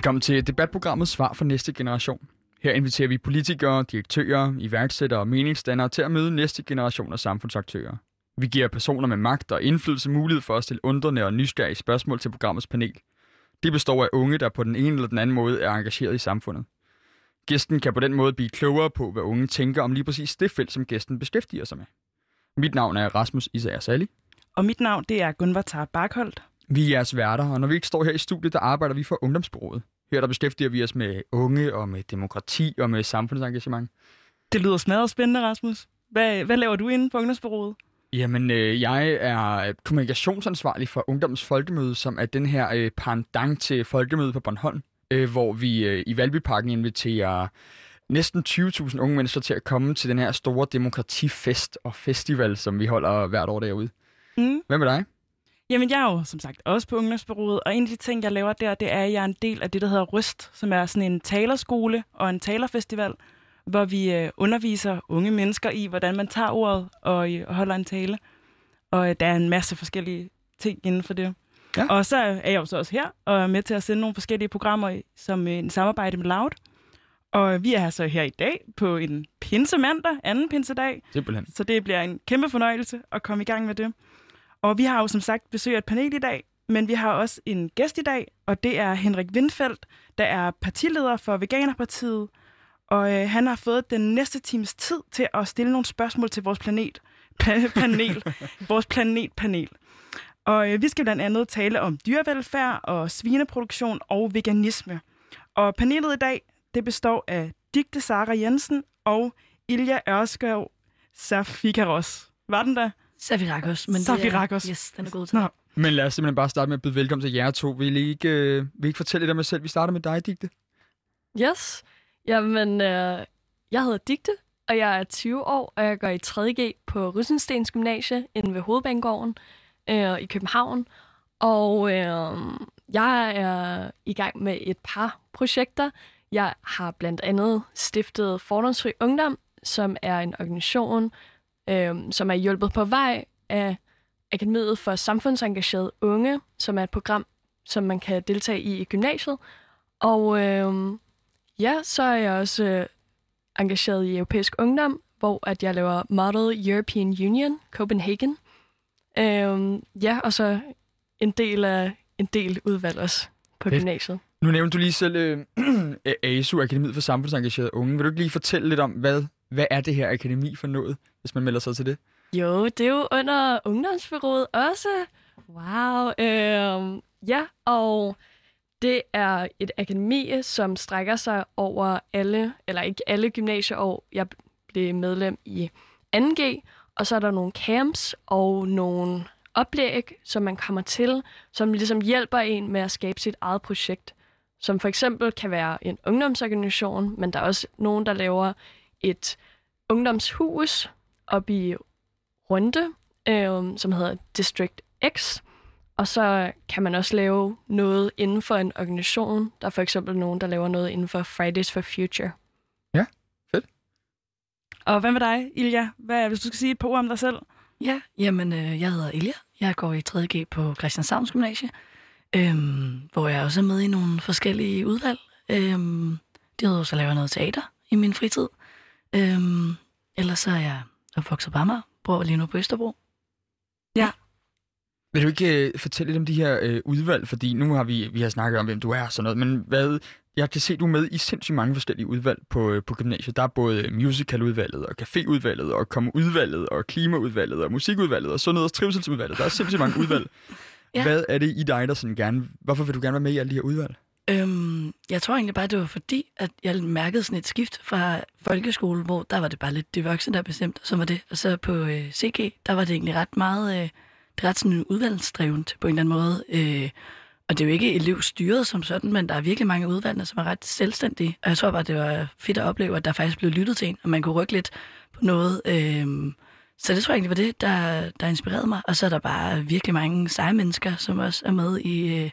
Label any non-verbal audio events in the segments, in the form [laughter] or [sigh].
Velkommen til debatprogrammet Svar for næste generation. Her inviterer vi politikere, direktører, iværksættere og meningsdannere til at møde næste generation af samfundsaktører. Vi giver personer med magt og indflydelse mulighed for at stille undrende og nysgerrige spørgsmål til programmets panel. Det består af unge, der på den ene eller den anden måde er engageret i samfundet. Gæsten kan på den måde blive klogere på, hvad unge tænker om lige præcis det felt, som gæsten beskæftiger sig med. Mit navn er Rasmus Isager Sally. Og mit navn, det er Gunvar Tar Barkholdt. Vi er jeres værter, og når vi ikke står her i studiet, der arbejder vi for Ungdomsbureauet. Her der beskæftiger vi os med unge og med demokrati og med samfundsengagement. Det lyder smadret spændende, Rasmus. Hvad, hvad laver du inde på Ungdomsbureauet? Jamen, øh, jeg er kommunikationsansvarlig for Ungdoms Folkemøde, som er den her øh, pandang til Folkemøde på Bornholm, øh, hvor vi øh, i Valbyparken inviterer næsten 20.000 unge mennesker til at komme til den her store demokratifest og festival, som vi holder hvert år derude. Mm. Hvad med dig? Jamen, jeg er jo som sagt også på Ungdomsbureauet, og en af de ting, jeg laver der, det er, at jeg er en del af det, der hedder Røst, som er sådan en talerskole og en talerfestival, hvor vi øh, underviser unge mennesker i, hvordan man tager ordet og, øh, og holder en tale. Og øh, der er en masse forskellige ting inden for det. Ja. Og så er jeg jo så også her, og er med til at sende nogle forskellige programmer som øh, en samarbejde med Loud. Og vi er her så her i dag på en pinsemandag, anden pinsedag, Simpelthen. så det bliver en kæmpe fornøjelse at komme i gang med det. Og vi har jo som sagt besøg af et panel i dag, men vi har også en gæst i dag, og det er Henrik Windfeldt, der er partileder for Veganerpartiet. Og øh, han har fået den næste times tid til at stille nogle spørgsmål til vores planet, pa- panel, [laughs] vores planetpanel. Og øh, vi skal blandt andet tale om dyrevelfærd og svineproduktion og veganisme. Og panelet i dag, det består af Digte Sara Jensen og Ilja Ørskov Safikaros. Var den der? Safirakos. Men Safirakos. Det er, yes, den er god til. Nå, Men lad os simpelthen bare starte med at byde velkommen til jer to. Vil I ikke, øh, vil I ikke fortælle lidt om jer selv? Vi starter med dig, Digte. Yes. Jamen, øh, jeg hedder Digte, og jeg er 20 år, og jeg går i 3.G på Rysenstens Gymnasie inde ved Hovedbanegården øh, i København. Og øh, jeg er i gang med et par projekter. Jeg har blandt andet stiftet Fordomsfri Ungdom, som er en organisation, øh, som er hjulpet på vej af Akademiet for Samfundsengagerede Unge, som er et program, som man kan deltage i i gymnasiet. Og øh, Ja, så er jeg også øh, engageret i Europæisk Ungdom, hvor at jeg laver Model European Union, Copenhagen. Øhm, ja, og så en del af en del udvalg også på Fedt. gymnasiet. Nu nævnte du lige selv øh, [clears throat] ASU, Akademiet for Samfundsengagerede Unge. Vil du ikke lige fortælle lidt om, hvad, hvad er det her akademi for noget, hvis man melder sig til det? Jo, det er jo under ungdomsbyrået også. Wow. Øh, ja, og det er et akademi, som strækker sig over alle, eller ikke alle gymnasieår. Jeg blev medlem i 2G, og så er der nogle camps og nogle oplæg, som man kommer til, som ligesom hjælper en med at skabe sit eget projekt. Som for eksempel kan være en ungdomsorganisation, men der er også nogen, der laver et ungdomshus op i Runde, øh, som hedder District X. Og så kan man også lave noget inden for en organisation. Der er for eksempel nogen, der laver noget inden for Fridays for Future. og hvad med dig, Ilja? Hvad, hvis du skal sige et par ord om dig selv? Ja, jamen, øh, jeg hedder Ilja. Jeg går i 3.G på Christianshavns Gymnasie, øhm, hvor jeg også er med i nogle forskellige udvalg. Øhm, Derudover så laver jeg noget teater i min fritid. Øhm, ellers så er jeg opvokset på Amager, bor lige nu på Østerbro. Vil du ikke øh, fortælle lidt om de her øh, udvalg? Fordi nu har vi, vi har snakket om, hvem du er og sådan noget, men hvad, jeg kan se, du er med i sindssygt mange forskellige udvalg på, øh, på gymnasiet. Der er både musicaludvalget, og caféudvalget, og kommeudvalget, og klimaudvalget, og musikudvalget, og sundheds- og trivselsudvalget. Der er sindssygt mange udvalg. [laughs] Ja. Hvad er det i dig, der sådan gerne... Hvorfor vil du gerne være med i alle de her udvalg? Øhm, jeg tror egentlig bare, det var fordi, at jeg mærkede sådan et skift fra folkeskole, hvor der var det bare lidt de voksne, der bestemte, og så var det. Og så på øh, CG, der var det egentlig ret meget, øh, det er ret sådan udvalgsdrevet på en eller anden måde. Øh, og det er jo ikke elevstyret som sådan, men der er virkelig mange udvalgte, som er ret selvstændige. Og jeg tror bare, det var fedt at opleve, at der faktisk blev lyttet til en, og man kunne rykke lidt på noget. Øh, så det tror jeg egentlig var det, der, der inspirerede mig. Og så er der bare virkelig mange seje mennesker, som også er med i øh,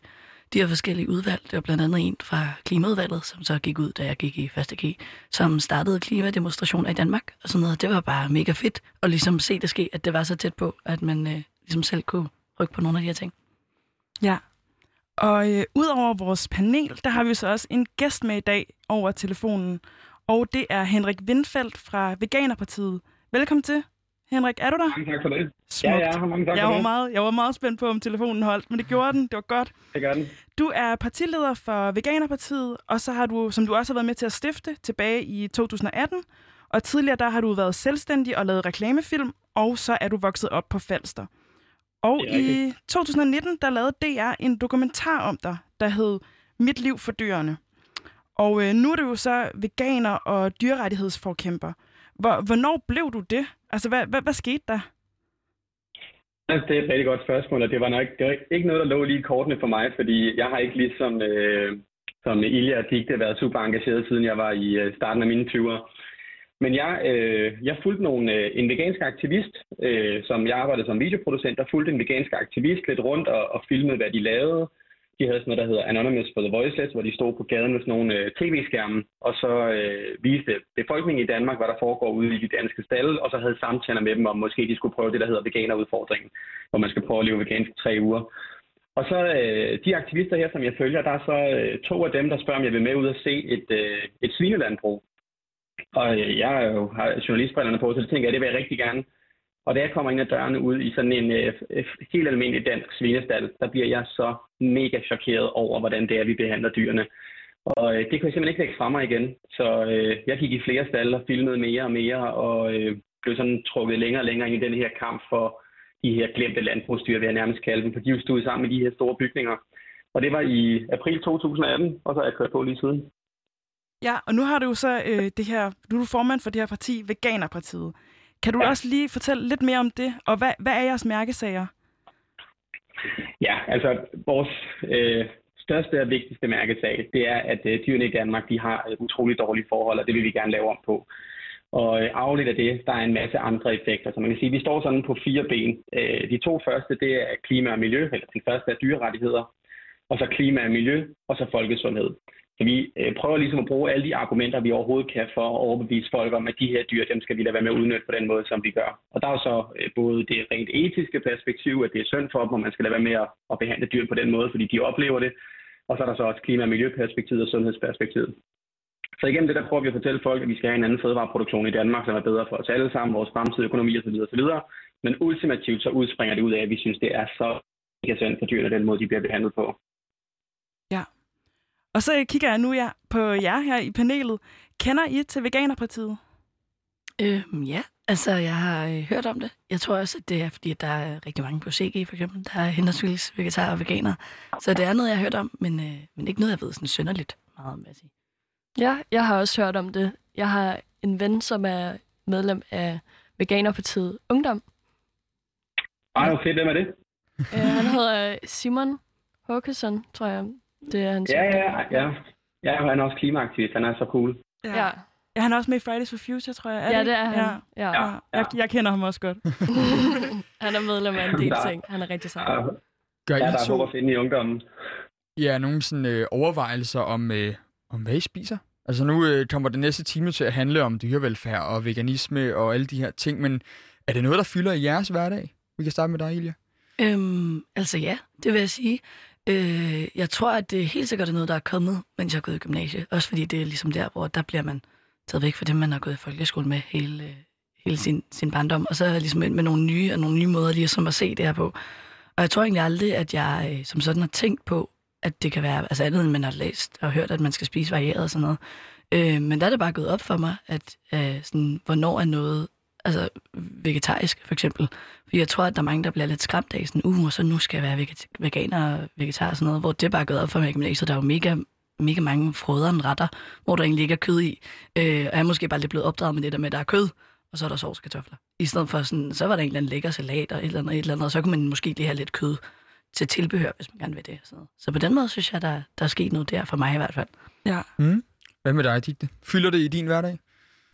de her forskellige udvalg. Det var blandt andet en fra Klimaudvalget, som så gik ud, da jeg gik i 1. G, som startede klimademonstrationer i Danmark og sådan noget. Det var bare mega fedt at ligesom se det ske, at det var så tæt på, at man øh, ligesom selv kunne rykke på nogle af de her ting. Ja. Og øh, udover vores panel, der har vi så også en gæst med i dag over telefonen. Og det er Henrik Windfeldt fra Veganerpartiet. Velkommen til. Henrik, er du der? Mange tak for det. Smukt. Ja, ja, mange tak jeg for var, det. meget, jeg var meget spændt på, om telefonen holdt, men det gjorde den. Det var godt. Det gør den. Du er partileder for Veganerpartiet, og så har du, som du også har været med til at stifte tilbage i 2018. Og tidligere der har du været selvstændig og lavet reklamefilm, og så er du vokset op på Falster. Og i 2019, der lavede DR en dokumentar om dig, der hed Mit liv for dyrene. Og øh, nu er du jo så veganer og dyrerettighedsforkæmper. Hvor, hvornår blev du det? Altså, hvad, hvad, hvad skete der? Altså, det er et rigtig godt spørgsmål, og det var nok det var ikke noget, der lå lige i kortene for mig, fordi jeg har ikke ligesom øh, som Ilja og Digte været super engageret, siden jeg var i øh, starten af mine 20'er. Men jeg, øh, jeg fulgte nogle, øh, en vegansk aktivist, øh, som jeg arbejdede som videoproducent, der fulgte en vegansk aktivist lidt rundt og, og filmede, hvad de lavede. De havde sådan noget, der hedder Anonymous for the Voiceless, hvor de stod på gaden med sådan nogle øh, tv-skærme, og så øh, viste befolkningen i Danmark, hvad der foregår ude i de danske stalle, og så havde samtaler med dem om, måske de skulle prøve det, der hedder veganerudfordringen, hvor man skal prøve at leve vegansk i tre uger. Og så øh, de aktivister her, som jeg følger, der er så øh, to af dem, der spørger, om jeg vil med ud og se et, øh, et svinelandbrug. Og øh, jeg jo, har journalistbrillerne på, så det tænker jeg, det vil jeg rigtig gerne. Og da jeg kommer ind ad dørene ud i sådan en øh, helt almindelig dansk svinestald, der bliver jeg så mega chokeret over, hvordan det er, vi behandler dyrene. Og øh, det kunne jeg simpelthen ikke lægge fra mig igen. Så øh, jeg gik i flere stalle og filmede mere og mere, og øh, blev sådan trukket længere og længere ind i den her kamp for de her glemte landbrugsdyr, vil jeg nærmest kalde dem, for de stod jo sammen med de her store bygninger. Og det var i april 2018, og så har jeg kørt på lige siden. Ja, og nu har du så øh, det her, nu er du formand for det her parti, Veganerpartiet. Kan du Ja. også lige fortælle lidt mere om det, og hvad, hvad er jeres mærkesager? Ja, altså vores øh, største og vigtigste mærkesag, det er, at øh, dyrene i Danmark de har øh, utrolig dårlige forhold, og det vil vi gerne lave om på. Og øh, afledt af det, der er en masse andre effekter. Så man kan sige, at vi står sådan på fire ben. Øh, de to første, det er klima og miljø, eller den første er dyrerettigheder, og så klima og miljø, og så folkesundhed. Så vi øh, prøver ligesom at bruge alle de argumenter, vi overhovedet kan for at overbevise folk om, at de her dyr, dem skal vi lade være med at udnytte på den måde, som vi gør. Og der er jo så øh, både det rent etiske perspektiv, at det er synd for dem, og man skal lade være med at, at behandle dyr på den måde, fordi de oplever det. Og så er der så også klima- og miljøperspektivet og sundhedsperspektivet. Så igennem det, der prøver vi at fortælle folk, at vi skal have en anden fødevareproduktion i Danmark, som er bedre for os alle sammen, vores fremtidige økonomi osv. osv. Men ultimativt så udspringer det ud af, at vi synes, det er så ikke synd for dyrene, den måde, de bliver behandlet på. Ja, og så kigger jeg nu ja, på jer her i panelet. Kender I til Veganerpartiet? Øhm, ja, altså jeg har øh, hørt om det. Jeg tror også, at det er, fordi der er rigtig mange på CG, for eksempel. Der er henholdsvis vegetarer og veganer. Så det er noget, jeg har hørt om, men, øh, men ikke noget, jeg ved sådan synderligt meget om, vil jeg sige. Ja, jeg har også hørt om det. Jeg har en ven, som er medlem af Veganerpartiet Ungdom. Ej, fedt, hvem er det? Øh, han hedder Simon Håkesson, tror jeg. Det er hans Ja, ja, ja. Ja, han er også klimaaktivist. Han er så cool. ja. ja. Han er også med i Fridays for Future, tror jeg. Ja, det det er han. Ja. Ja. Ja. ja. Jeg, jeg kender ham også godt. [laughs] han er medlem af en del Der- ting. Han er rigtig sej. Ja, Gør ja, I der er håb to at finde i ungdommen. ja, nogle sådan, øh, overvejelser om, øh, om, hvad I spiser? Altså nu øh, kommer det næste time til at handle om dyrevelfærd og veganisme og alle de her ting, men er det noget, der fylder i jeres hverdag? Vi kan starte med dig, Ilja. Øhm, altså ja, det vil jeg sige. Øh, jeg tror, at det helt sikkert er noget, der er kommet, mens jeg har gået i gymnasiet. Også fordi det er ligesom der, hvor der bliver man taget væk fra det, man har gået i folkeskole med hele, hele sin, sin barndom. Og så ligesom med, med nogle nye og nogle nye måder ligesom at se det her på. Og jeg tror egentlig aldrig, at jeg øh, som sådan har tænkt på, at det kan være, altså andet end man har læst og hørt, at man skal spise varieret og sådan noget. Øh, men der er det bare gået op for mig, at øh, sådan, hvornår er noget altså vegetarisk for eksempel. Fordi jeg tror, at der er mange, der bliver lidt skræmt af sådan, uh, og så nu skal jeg være veget- veganer og vegetar og sådan noget, hvor det er bare gået op for mig i gymnasiet. Der er jo mega, mega mange frøderen retter, hvor der egentlig ikke er kød i. Øh, og jeg er måske bare lidt blevet opdraget med det der med, at der er kød, og så er der sovs og kartofler. I stedet for sådan, så var der en eller anden lækker salat og et eller andet, et eller andet, og så kunne man måske lige have lidt kød til tilbehør, hvis man gerne vil det. Sådan. Så på den måde synes jeg, der, der er sket noget der for mig i hvert fald. Ja. Mm. Hvad med dig, Digte? Fylder det i din hverdag?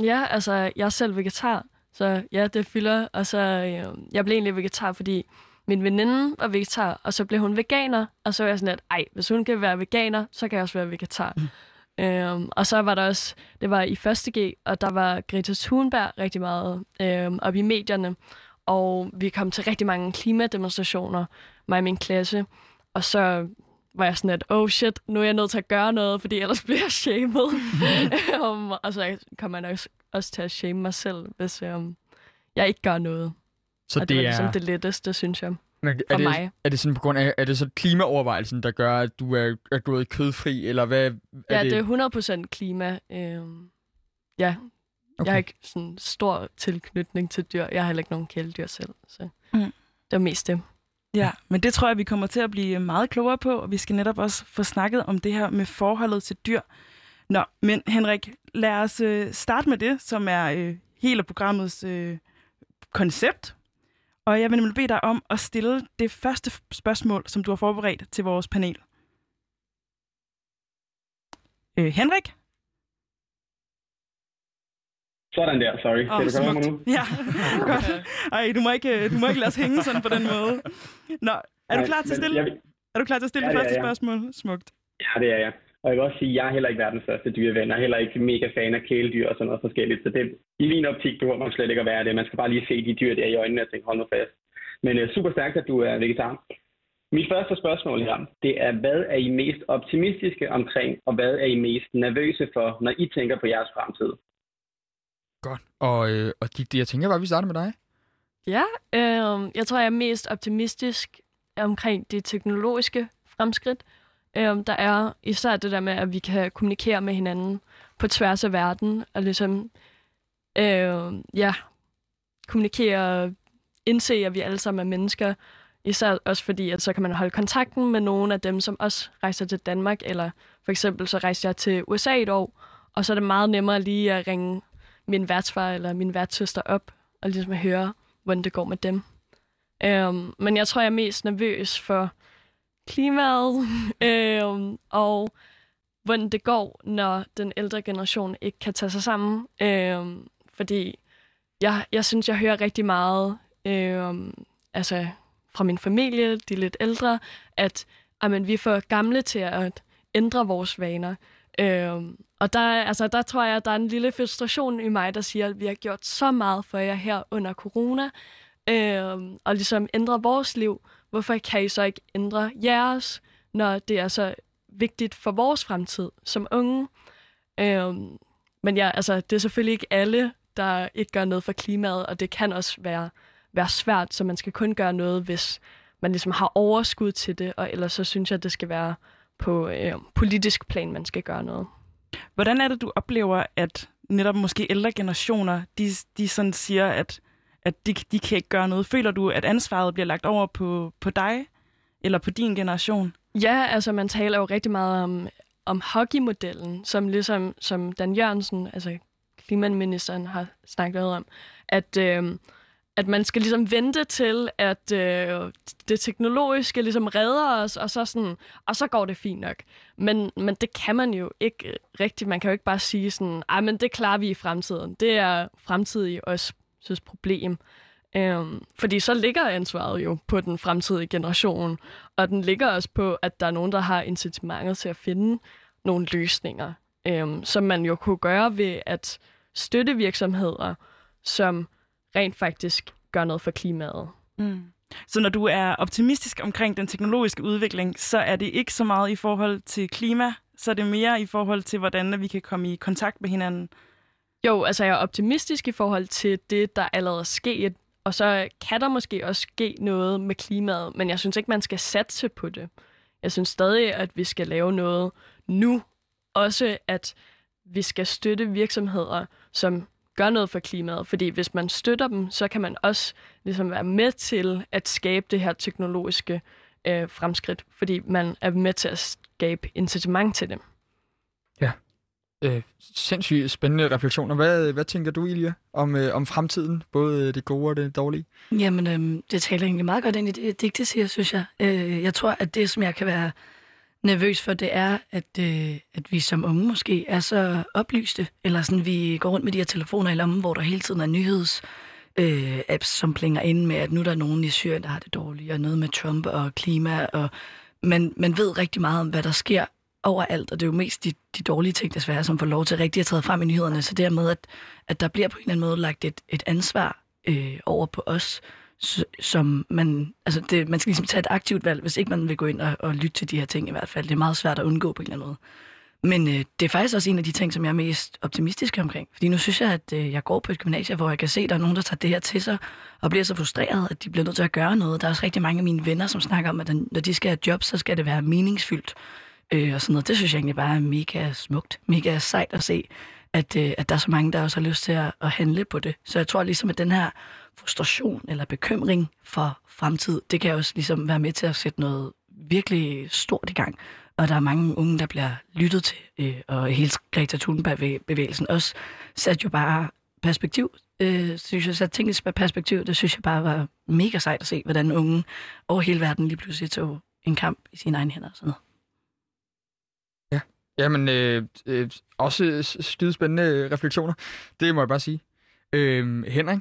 Ja, altså, jeg er selv vegetar, så ja, det fylder. Og så, øh, jeg blev egentlig vegetar, fordi min veninde var vegetar, og så blev hun veganer, og så var jeg sådan, at ej, hvis hun kan være veganer, så kan jeg også være vegetar. Mm. Øhm, og så var der også, det var i første G, og der var Greta Thunberg rigtig meget øhm, op i medierne, og vi kom til rigtig mange klimademonstrationer, mig og min klasse, og så var jeg sådan, at oh shit, nu er jeg nødt til at gøre noget, fordi ellers [laughs] bliver jeg shamed. um, [laughs] og så kommer man også, også til at shame mig selv, hvis um, jeg ikke gør noget. Så og det, det var ligesom det letteste, synes jeg. Men for er det, mig. Er det sådan på grund af, er det så klimaovervejelsen, der gør, at du er, er gået kødfri, eller hvad er Ja, det? det er 100% klima. Øhm, ja, okay. jeg har ikke sådan stor tilknytning til dyr. Jeg har heller ikke nogen kæledyr selv, så Mm. det var mest det. Ja, men det tror jeg, vi kommer til at blive meget klogere på, og vi skal netop også få snakket om det her med forholdet til dyr. Nå, men Henrik, lad os øh, starte med det, som er øh, hele programmets øh, koncept. Og jeg vil nemlig bede dig om at stille det første spørgsmål, som du har forberedt til vores panel. Øh, Henrik? Sådan der, sorry. Åh, Kan du høre mig nu? Ja, [laughs] godt. Ej, du må ikke, øh, du må ikke lade os hænge sådan på den måde. Nå, er du klar til at stille, Jeg, er du klar til at stille Ja, det første jeg. spørgsmål? Smukt. ja, det er jeg. Og jeg vil også sige, at jeg er heller ikke verdens største dyreven, og heller ikke mega fan af kæledyr og sådan noget forskelligt. Så det, i min optik behøver man slet ikke at være det. Man skal bare lige se de dyr der i øjnene og tænke, hold nu fast. Men uh, super stærkt, at du er vegetar. Mit første spørgsmål her, det er, hvad er I mest optimistiske omkring, og hvad er I mest nervøse for, når I tænker på jeres fremtid? Godt. Og, øh, og Digte, jeg tænker bare, vi starter med dig. Ja, øh, jeg tror, jeg er mest optimistisk omkring de teknologiske fremskridt. Øhm, der er især det der med, at vi kan kommunikere med hinanden på tværs af verden, og ligesom, øh, ja, kommunikere, indse, at vi alle sammen er mennesker, Især også fordi, at så kan man holde kontakten med nogle af dem, som også rejser til Danmark, eller for eksempel så rejste jeg til USA et år, og så er det meget nemmere lige at ringe min værtsfar eller min værtssøster op, og ligesom at høre, hvordan det går med dem. Um, men jeg tror, jeg er mest nervøs for klimaet, um, [laughs] og hvordan det går, når den ældre generation ikke kan tage sig sammen. Um, fordi jeg, jeg synes, jeg hører rigtig meget um, altså fra min familie, de lidt ældre, at amen, vi er for gamle til at ændre vores vaner. Øhm, og der, altså, der tror jeg, at der er en lille frustration i mig, der siger, at vi har gjort så meget for jer her under corona, øhm, og ligesom ændre vores liv. Hvorfor kan I så ikke ændre jeres, når det er så vigtigt for vores fremtid som unge? Øhm, men ja, altså, det er selvfølgelig ikke alle, der ikke gør noget for klimaet, og det kan også være være svært, så man skal kun gøre noget, hvis man ligesom har overskud til det, og ellers så synes jeg, at det skal være på øh, politisk plan, man skal gøre noget. Hvordan er det, du oplever, at netop måske ældre generationer, de, de sådan siger, at, at de, de kan ikke gøre noget? Føler du, at ansvaret bliver lagt over på, på dig, eller på din generation? Ja, altså man taler jo rigtig meget om, om hockeymodellen, som ligesom som Dan Jørgensen, altså klimaministeren, har snakket om, at... Øh, at man skal ligesom vente til, at øh, det teknologiske ligesom redder os, og så, sådan, og så går det fint nok. Men, men det kan man jo ikke rigtigt. Man kan jo ikke bare sige sådan, men det klarer vi i fremtiden. Det er fremtidig os problem. Øhm, fordi så ligger ansvaret jo på den fremtidige generation, og den ligger også på, at der er nogen, der har incitamentet til at finde nogle løsninger, øhm, som man jo kunne gøre ved at støtte virksomheder, som rent faktisk gør noget for klimaet. Mm. Så når du er optimistisk omkring den teknologiske udvikling, så er det ikke så meget i forhold til klima, så er det mere i forhold til, hvordan vi kan komme i kontakt med hinanden. Jo, altså jeg er optimistisk i forhold til det, der allerede er sket, og så kan der måske også ske noget med klimaet, men jeg synes ikke, man skal satse på det. Jeg synes stadig, at vi skal lave noget nu. Også at vi skal støtte virksomheder, som gør noget for klimaet. Fordi hvis man støtter dem, så kan man også ligesom være med til at skabe det her teknologiske øh, fremskridt. Fordi man er med til at skabe incitament til dem. Øh, sindssygt spændende refleksioner. Hvad, hvad tænker du, Ilja, om, øh, om fremtiden? Både øh, det gode og det dårlige? Jamen, øh, det taler egentlig meget godt ind i det, Digte siger, synes jeg. Øh, jeg tror, at det, som jeg kan være nervøs for, det er, at, øh, at vi som unge måske er så oplyste, eller sådan, vi går rundt med de her telefoner i lommen, hvor der hele tiden er nyheds øh, apps, som plinger ind med, at nu der er nogen i Syrien, der har det dårligt, og noget med Trump og klima, og man, man ved rigtig meget om, hvad der sker overalt, og det er jo mest de, de dårlige ting, desværre, som får lov til rigtig at træde frem i nyhederne. Så dermed, at, at der bliver på en eller anden måde lagt et, et ansvar øh, over på os, som man, altså det, man skal ligesom tage et aktivt valg, hvis ikke man vil gå ind og, og lytte til de her ting i hvert fald. Det er meget svært at undgå på en eller anden måde. Men øh, det er faktisk også en af de ting, som jeg er mest optimistisk omkring. Fordi nu synes jeg, at øh, jeg går på et gymnasie, hvor jeg kan se, at der er nogen, der tager det her til sig, og bliver så frustreret, at de bliver nødt til at gøre noget. Der er også rigtig mange af mine venner, som snakker om, at når de skal have job, så skal det være meningsfyldt. Øh, og sådan noget. Det synes jeg egentlig bare er mega smukt, mega sejt at se, at, øh, at der er så mange, der også har lyst til at, at handle på det. Så jeg tror ligesom, at den her frustration eller bekymring for fremtid, det kan også ligesom være med til at sætte noget virkelig stort i gang. Og der er mange unge, der bliver lyttet til, øh, og hele Greta Thunberg-bevægelsen også satte jo bare perspektiv, øh, synes jeg, satte tingene i perspektiv, det synes jeg bare var mega sejt at se, hvordan unge over hele verden lige pludselig tog en kamp i sine egne hænder og sådan noget. Ja, jamen øh, øh, også skide spændende refleksioner, det må jeg bare sige. Øh, Henrik,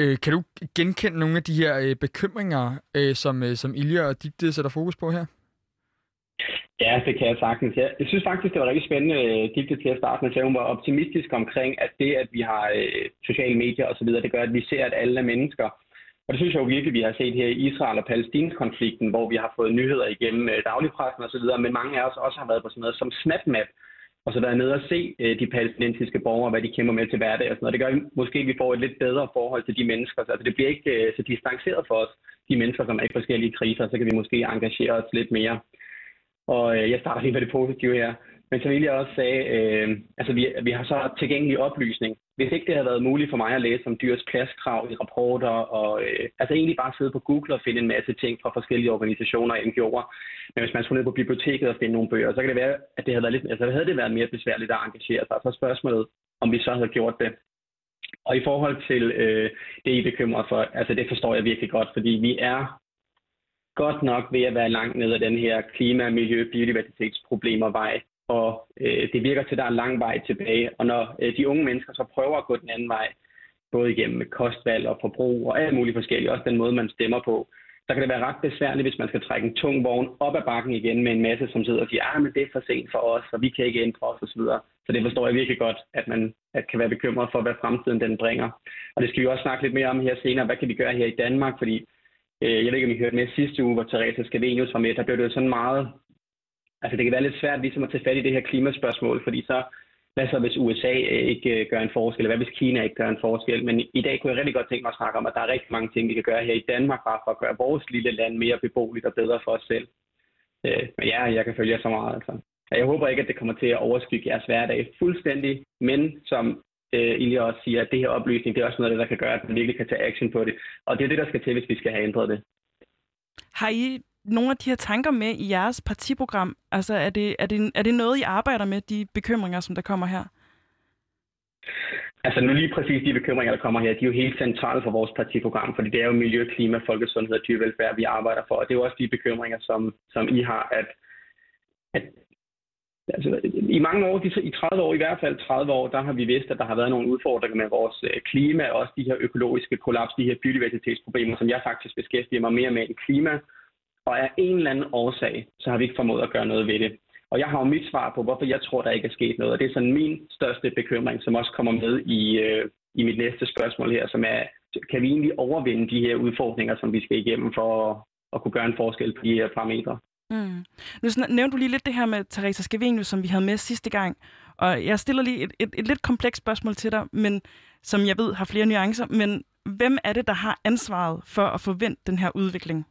øh, kan du genkende nogle af de her øh, bekymringer, øh, som, øh, som Ilja og Digte sætter fokus på her? Ja, det kan jeg sagtens. Jeg, jeg synes faktisk, det var rigtig spændende, øh, Digte til at starte med, at hun var optimistisk omkring, at det, at vi har øh, sociale medier osv., det gør, at vi ser, at alle er mennesker. Og det synes jeg jo virkelig, vi har set her i Israel- og Palæstinens-konflikten, hvor vi har fået nyheder igennem øh, dagligpressen osv., men mange af os også har været på sådan noget som SnapMap, og så været nede og se øh, de palæstinensiske borgere, hvad de kæmper med til hverdag og sådan noget. Det gør måske, at vi får et lidt bedre forhold til de mennesker. Så altså, det bliver ikke øh, så distanceret for os, de mennesker, som er i forskellige kriser. Så kan vi måske engagere os lidt mere. Og øh, jeg starter lige med det positive her. Men som jeg også sagde, øh, altså vi, vi har så tilgængelig oplysning. Hvis ikke det havde været muligt for mig at læse om dyrs pladskrav i rapporter, og øh, altså egentlig bare sidde på Google og finde en masse ting fra forskellige organisationer og NGO'er. Men hvis man skulle ned på biblioteket og finde nogle bøger, så kan det være, at det havde været, lidt, altså, havde det været mere besværligt at engagere sig. Så spørgsmålet, om vi så havde gjort det. Og i forhold til øh, det, I bekymrer for, altså det forstår jeg virkelig godt, fordi vi er godt nok ved at være langt ned ad den her klima-, miljø- biodiversitetsproblemer vej. Og øh, det virker til, at der er lang vej tilbage. Og når øh, de unge mennesker så prøver at gå den anden vej, både igennem kostvalg og forbrug og alt muligt forskelligt, også den måde, man stemmer på, så kan det være ret besværligt, hvis man skal trække en tung vogn op ad bakken igen med en masse, som sidder og siger, ah, men det er for sent for os, og vi kan ikke ændre os osv. Så det forstår jeg virkelig godt, at man at kan være bekymret for, hvad fremtiden den bringer. Og det skal vi også snakke lidt mere om her senere. Hvad kan vi gøre her i Danmark? Fordi Øh, jeg ved ikke, om I hørte med sidste uge, hvor Teresa Scavenius var med. Der blev det sådan meget... Altså, det kan være lidt svært ligesom at tage fat i det her klimaspørgsmål, fordi så, hvad så hvis USA øh, ikke øh, gør en forskel, eller hvad hvis Kina ikke gør en forskel? Men i dag kunne jeg rigtig godt tænke mig at snakke om, at der er rigtig mange ting, vi kan gøre her i Danmark, bare for at gøre vores lille land mere beboeligt og bedre for os selv. Øh, men ja, jeg kan følge jer så meget. Altså. Jeg håber ikke, at det kommer til at overskygge jeres hverdag fuldstændig, men som øh, Ilja også siger, at det her oplysning, det er også noget af det, der kan gøre, at man virkelig kan tage action på det. Og det er det, der skal til, hvis vi skal have ændret det. Har I nogle af de her tanker med i jeres partiprogram? Altså er det, er det, er det noget, I arbejder med, de bekymringer, som der kommer her? Altså nu lige præcis de bekymringer, der kommer her, de er jo helt centrale for vores partiprogram, fordi det er jo miljø, klima, folkesundhed og dyrevelfærd, vi arbejder for. Og det er jo også de bekymringer, som, som I har, at, at Altså, I mange år, i 30 år, i hvert fald 30 år, der har vi vidst, at der har været nogle udfordringer med vores øh, klima, og også de her økologiske kollaps, de her biodiversitetsproblemer, som jeg faktisk beskæftiger mig mere med end klima. Og af en eller anden årsag, så har vi ikke formået at gøre noget ved det. Og jeg har jo mit svar på, hvorfor jeg tror, der ikke er sket noget. Og det er sådan min største bekymring, som også kommer med i, øh, i mit næste spørgsmål her, som er, kan vi egentlig overvinde de her udfordringer, som vi skal igennem for at, at kunne gøre en forskel på de her parametre? Mm. Nu nævnte du lige lidt det her med Teresa Scavenius, som vi havde med sidste gang. Og jeg stiller lige et, et, et lidt komplekst spørgsmål til dig, men som jeg ved har flere nuancer. Men hvem er det, der har ansvaret for at forvente den her udvikling?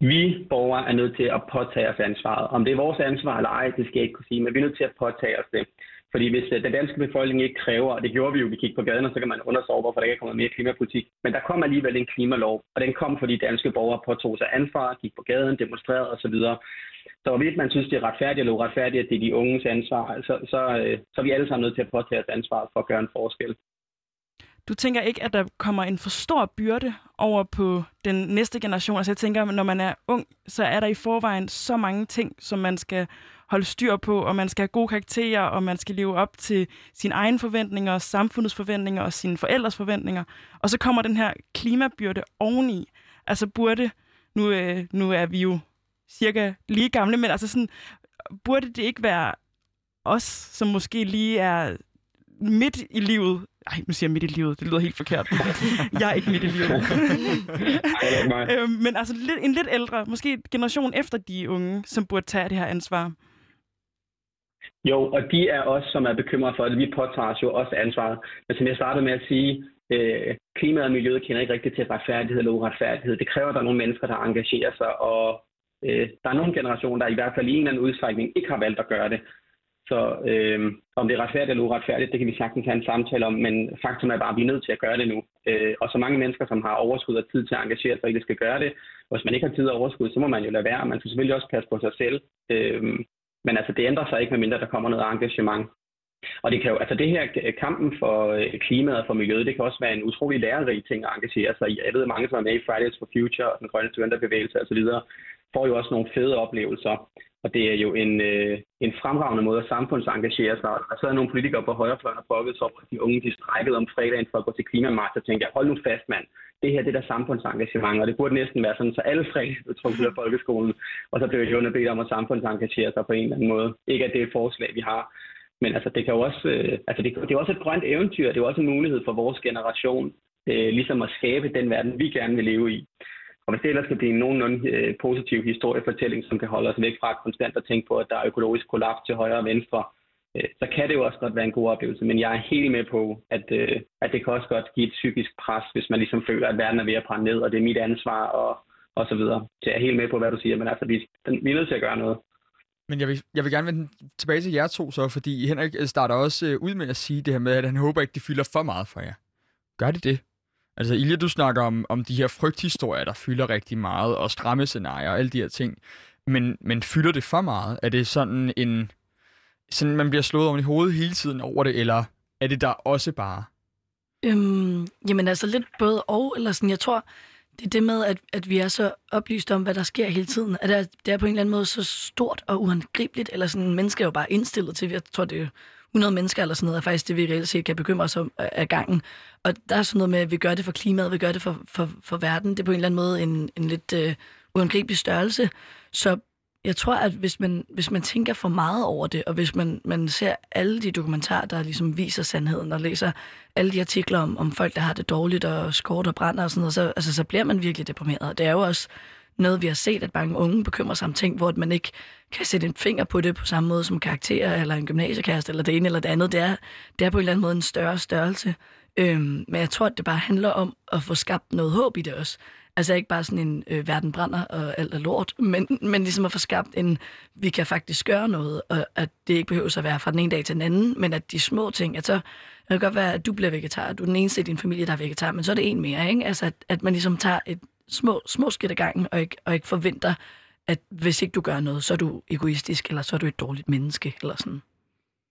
Vi borgere er nødt til at påtage os ansvaret. Om det er vores ansvar eller ej, det skal jeg ikke kunne sige, men vi er nødt til at påtage os det. Fordi hvis øh, den danske befolkning ikke kræver, og det gjorde vi jo, vi kiggede på gaden, og så kan man undersøge, hvorfor der ikke er kommet mere klimapolitik. Men der kom alligevel en klimalov, og den kom, fordi danske borgere påtog sig ansvar, gik på gaden, demonstrerede osv. Så hvorvidt man synes, det er retfærdigt eller uretfærdigt, at det er de unges ansvar, altså, så, så, så er vi alle sammen nødt til at påtage os ansvar for at gøre en forskel. Du tænker ikke, at der kommer en for stor byrde over på den næste generation? Altså jeg tænker, når man er ung, så er der i forvejen så mange ting, som man skal holde styr på, og man skal have gode karakterer, og man skal leve op til sine egne forventninger, samfundets forventninger og sine forældres forventninger. Og så kommer den her klimabyrde oveni. Altså burde, nu, øh, nu er vi jo cirka lige gamle, men altså sådan, burde det ikke være os, som måske lige er midt i livet, ej, nu siger jeg midt i livet, det lyder helt forkert. jeg er ikke midt i livet. [laughs] øhm, men altså lidt, en lidt ældre, måske en generation efter de unge, som burde tage det her ansvar. Jo, og de er os, som er bekymrede for det. Vi påtager os jo også ansvaret. Men som jeg startede med at sige, øh, klimaet og miljøet kender ikke rigtigt til retfærdighed eller uretfærdighed. Det kræver, at der er nogle mennesker, der engagerer sig, og øh, der er nogle generationer, der i hvert fald i en eller anden udstrækning ikke har valgt at gøre det. Så øh, om det er retfærdigt eller uretfærdigt, det kan vi sagtens have en samtale om, men faktum er bare, at vi er nødt til at gøre det nu. Øh, og så mange mennesker, som har overskud og tid til at engagere sig, ikke skal gøre det. Hvis man ikke har tid og overskud, så må man jo lade være. Man skal selvfølgelig også passe på sig selv. Øh, men altså, det ændrer sig ikke, medmindre der kommer noget engagement. Og det kan jo, altså det her øh, kampen for øh, klimaet og for miljøet, det kan også være en utrolig lærerig ting at engagere sig i. Jeg ved, mange, som er med i Fridays for Future og den grønne studenterbevægelse osv., får jo også nogle fede oplevelser. Og det er jo en, øh, en fremragende måde at samfundsengagere sig. Og så er nogle politikere på højrefløjen og brokkede sig over, at de unge de strækkede om fredagen for at gå til klimamarch, og tænkte jeg, hold nu fast mand, det her det der samfundsengagement, og det burde næsten være sådan, så alle fredag blev trukket af folkeskolen, og så blev de underbedt om at samfundsengagere sig på en eller anden måde. Ikke at det er et forslag, vi har, men altså, det kan jo også, øh, altså det, det er også et grønt eventyr, det er også en mulighed for vores generation, øh, ligesom at skabe den verden, vi gerne vil leve i. Og hvis det ellers skal blive en nogenlunde øh, positiv historiefortælling, som kan holde os væk fra konstant at tænke på, at der er økologisk kollaps til højre og venstre, øh, så kan det jo også godt være en god oplevelse. Men jeg er helt med på, at, øh, at det kan også godt give et psykisk pres, hvis man ligesom føler, at verden er ved at brænde ned, og det er mit ansvar, og, og så videre. Så jeg er helt med på, hvad du siger, men altså, vi, vi er nødt til at gøre noget. Men jeg vil, jeg vil gerne vende tilbage til jer to så, fordi Henrik øh, starter også øh, ud med at sige det her med, at han håber ikke, det fylder for meget for jer. Gør det det? Altså Ilja, du snakker om, om de her frygthistorier, der fylder rigtig meget, og stramme scenarier og alle de her ting. Men, men fylder det for meget? Er det sådan en... Sådan, man bliver slået oven i hovedet hele tiden over det, eller er det der også bare? Øhm, jamen altså lidt både og, eller sådan, jeg tror, det er det med, at, at vi er så oplyst om, hvad der sker hele tiden. At det er, det er på en eller anden måde så stort og uangribeligt, eller sådan, mennesker er jo bare indstillet til, jeg tror, det er 100 mennesker eller sådan noget, er faktisk det, vi reelt set kan bekymre os om øh, af gangen. Og der er sådan noget med, at vi gør det for klimaet, vi gør det for, for, for verden. Det er på en eller anden måde en, en lidt øh, uangribelig størrelse. Så jeg tror, at hvis man, hvis man tænker for meget over det, og hvis man, man ser alle de dokumentarer, der ligesom viser sandheden, og læser alle de artikler om, om folk, der har det dårligt, og skort og brænder og sådan noget, så, altså, så bliver man virkelig deprimeret. Det er jo også noget, vi har set, at mange unge bekymrer sig om ting, hvor man ikke kan sætte en finger på det på samme måde som karakterer, eller en gymnasiekæreste, eller det ene eller det andet. Det er, det er på en eller anden måde en større størrelse. Øhm, men jeg tror, at det bare handler om at få skabt noget håb i det også. Altså ikke bare sådan en øh, verden brænder og alt er lort, [laughs] men, men ligesom at få skabt en, vi kan faktisk gøre noget, og at det ikke behøver at være fra den ene dag til den anden, men at de små ting, at så det kan godt være, at du bliver vegetar, du er den eneste i din familie, der er vegetar, men så er det en mere, ikke? Altså at, at man ligesom tager et små, små skridt ad gangen, og ikke, og ikke forventer, at hvis ikke du gør noget, så er du egoistisk, eller så er du et dårligt menneske, eller sådan.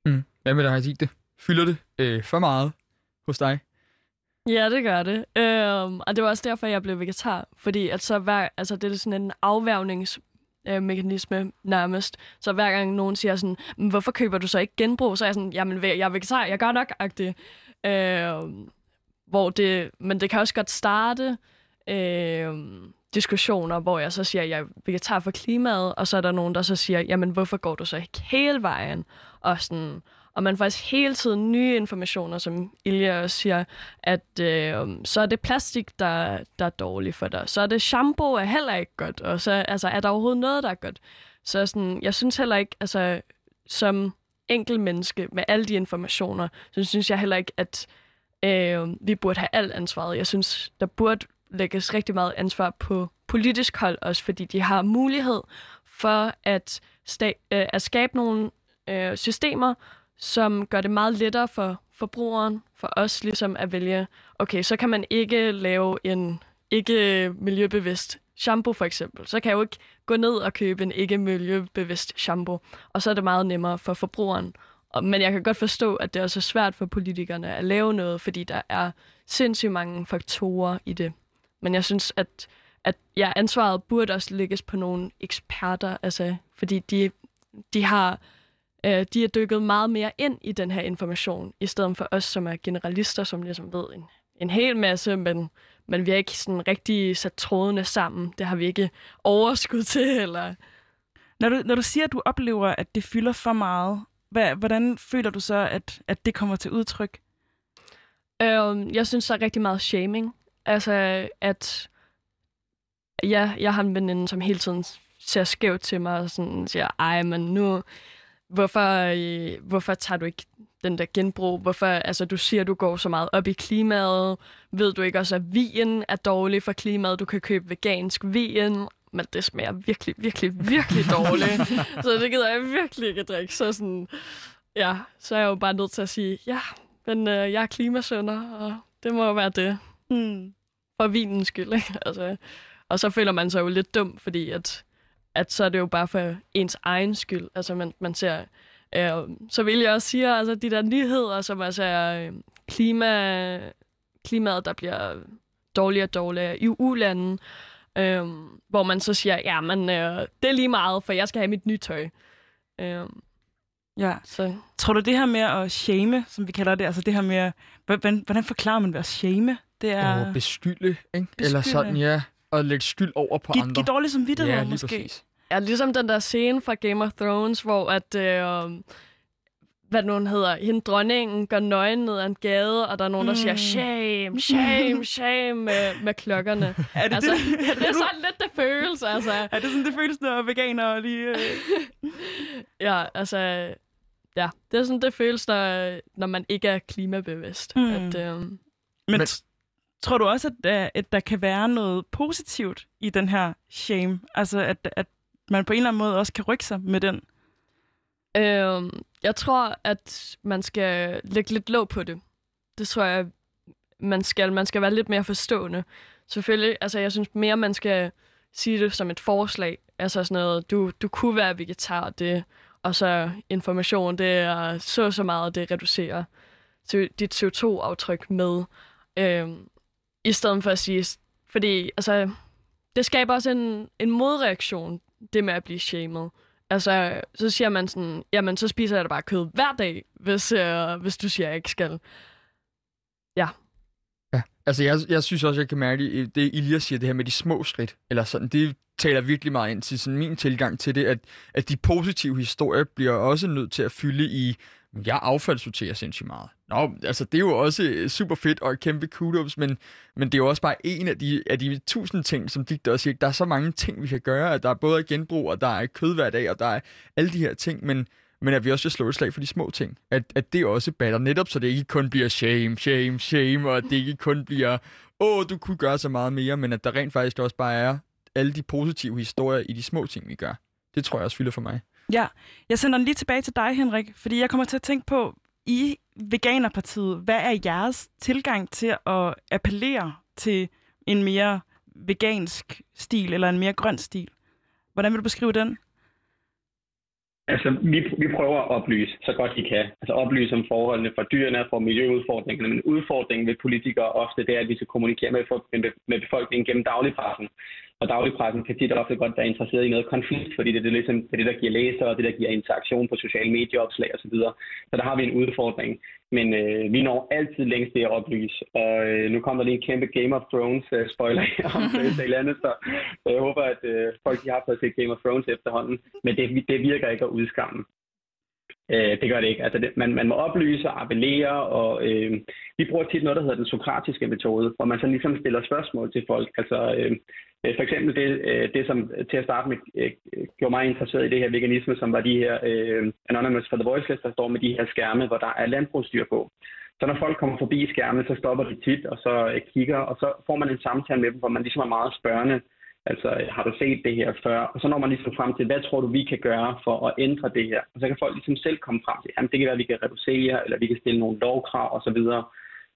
Mm. Hvad med dig, det? Fylder det øh, for meget hos dig? Ja, det gør det. Øhm, og det var også derfor, jeg blev vegetar. Fordi at så hver, altså, det er sådan en afværgningsmekanisme øh, nærmest. Så hver gang nogen siger sådan, hvorfor køber du så ikke genbrug? Så er jeg sådan, jamen jeg er vegetar, jeg gør nok agtigt. Øhm, hvor det, men det kan også godt starte øh, diskussioner, hvor jeg så siger, at jeg er vegetar for klimaet, og så er der nogen, der så siger, jamen hvorfor går du så ikke hele vejen? Og sådan, og man får faktisk hele tiden nye informationer, som Ilja også siger, at øh, så er det plastik, der, der er dårligt for dig. Så er det shampoo er heller ikke godt. Og så altså, er der overhovedet noget, der er godt. Så sådan, jeg synes heller ikke, altså som enkel menneske med alle de informationer, så synes jeg heller ikke, at øh, vi burde have alt ansvaret. Jeg synes, der burde lægges rigtig meget ansvar på politisk hold også, fordi de har mulighed for at, sta- øh, at skabe nogle øh, systemer, som gør det meget lettere for forbrugeren, for os ligesom at vælge, okay, så kan man ikke lave en ikke miljøbevidst shampoo for eksempel. Så kan jeg jo ikke gå ned og købe en ikke miljøbevidst shampoo, og så er det meget nemmere for forbrugeren. Men jeg kan godt forstå, at det er også svært for politikerne at lave noget, fordi der er sindssygt mange faktorer i det. Men jeg synes, at, at ja, ansvaret burde også lægges på nogle eksperter, altså, fordi de, de har øh, de er dykket meget mere ind i den her information, i stedet for os, som er generalister, som ligesom ved en, en hel masse, men, men vi har ikke sådan rigtig sat trådene sammen. Det har vi ikke overskud til, eller... Når du, når du siger, at du oplever, at det fylder for meget, hvad, hvordan føler du så, at, at det kommer til udtryk? Øhm, jeg synes, der er rigtig meget shaming. Altså, at... Ja, jeg har en veninde, som hele tiden ser skævt til mig og sådan siger, ej, men nu... Hvorfor, øh, hvorfor tager du ikke den der genbrug? Hvorfor, altså, du siger, du går så meget op i klimaet. Ved du ikke også, at vin er dårlig for klimaet? Du kan købe vegansk vin, men det smager virkelig, virkelig, virkelig dårligt. [laughs] så det gider jeg virkelig ikke at drikke. Så sådan, ja, så er jeg jo bare nødt til at sige, ja, men øh, jeg er klimasønder, og det må jo være det. Mm. For vinens skyld, ikke? Altså, og så føler man sig jo lidt dum, fordi at, at så er det jo bare for ens egen skyld. Altså man, man ser... Øh, så vil jeg også sige, altså de der nyheder, som altså er øh, klima, klimaet, der bliver dårligere og dårligere i ulanden, øh, hvor man så siger, ja, men øh, det er lige meget, for jeg skal have mit nye tøj. Øh, Ja. så Tror du det her med at shame, som vi kalder det, altså det her med, hvordan, hvordan forklarer man ved at shame? Det er Og beskylde, ikke? Eller Beskylde. sådan, ja. Og lægge skyld over på give, andre. give dårlig samvittighed ja, måske. præcis. Ja, ligesom den der scene fra Game of Thrones, hvor at, øh, hvad nogen hedder, hende dronningen går nøgen ned ad en gade, og der er nogen, der siger, Mm. shame, shame, [laughs] shame med, med klokkerne. Er det, altså, det, [laughs] det er sådan lidt det føles, altså. er det sådan, det føles, når veganere lige... Øh... [laughs] Ja, altså, ja, det er sådan, det føles, når, når man ikke er klimabevidst. Mm. At, øh, Men, Men- Men tror du også, at der, at der kan være noget positivt i den her shame? Altså, at, at man på en eller anden måde også kan rykke sig med den? øh, jeg tror, at man skal lægge lidt låg på det. Det tror jeg, man skal. Man skal være lidt mere forstående. Selvfølgelig, altså jeg synes mere, man skal sige det som et forslag. Altså sådan noget, du, du kunne være vegetar, det, og så information, det er så så meget, det reducerer dit CO2-aftryk med. Øh, I stedet for at sige, fordi altså, det skaber også en, en modreaktion, det med at blive shamed. Altså, så siger man sådan, jamen, så spiser jeg da bare kød hver dag, hvis, øh, hvis du siger, jeg ikke skal. Ja, Ja, altså jeg, jeg synes også, jeg kan mærke, det, det Ilja siger, det her med de små skridt, eller sådan, det taler virkelig meget ind til sådan min tilgang til det, at, at de positive historier bliver også nødt til at fylde i, jeg affaldssorterer sindssygt meget. Nå, altså det er jo også øh, super fedt og et kæmpe kudos, men, men det er jo også bare en af de, af de tusind ting, som Digte også siger, der er så mange ting, vi kan gøre, at der er både genbrug, og der er kød hver dag, og der er alle de her ting, men men at vi også skal slå et slag for de små ting. At, at det også batter netop, så det ikke kun bliver shame, shame, shame, og at det ikke kun bliver, åh, du kunne gøre så meget mere, men at der rent faktisk også bare er alle de positive historier i de små ting, vi gør. Det tror jeg også fylder for mig. Ja, jeg sender den lige tilbage til dig, Henrik, fordi jeg kommer til at tænke på, i Veganerpartiet, hvad er jeres tilgang til at appellere til en mere vegansk stil, eller en mere grøn stil? Hvordan vil du beskrive den? Altså, vi, vi prøver at oplyse så godt vi kan. Altså oplyse om forholdene for dyrene og for miljøudfordringerne. Men udfordringen ved politikere ofte, det er, at vi skal kommunikere med, med, befolkningen gennem dagligpressen. Og dagligpressen kan tit ofte godt være interesseret i noget konflikt, fordi det er det, ligesom, det, er det der giver læsere, og det, der giver interaktion på sociale medieopslag osv. Så, så der har vi en udfordring. Men øh, vi når altid længst det at oplyse. Og øh, nu kommer der lige en kæmpe Game of Thrones øh, spoiler om [laughs] det eller andet, så, så jeg håber, at øh, folk de har fået set Game of Thrones efterhånden. Men det, det virker ikke at udskamme. Øh, det gør det ikke. Altså det, man, man må oplyse og appellere, og øh, vi bruger tit noget, der hedder den sokratiske metode, hvor man så ligesom stiller spørgsmål til folk. Altså øh, øh, for eksempel det, øh, det, som til at starte med øh, gjorde mig interesseret i det her veganisme, som var de her øh, Anonymous for the Voiceless, der står med de her skærme, hvor der er landbrugsdyr på. Så når folk kommer forbi skærmen, så stopper de tit, og så øh, kigger, og så får man en samtale med dem, hvor man ligesom er meget spørgende. Altså, har du set det her før? Og så når man ligesom frem til, hvad tror du, vi kan gøre for at ændre det her? Og så kan folk ligesom selv komme frem til, jamen det kan være, at vi kan reducere, eller vi kan stille nogle lovkrav osv. Så, videre.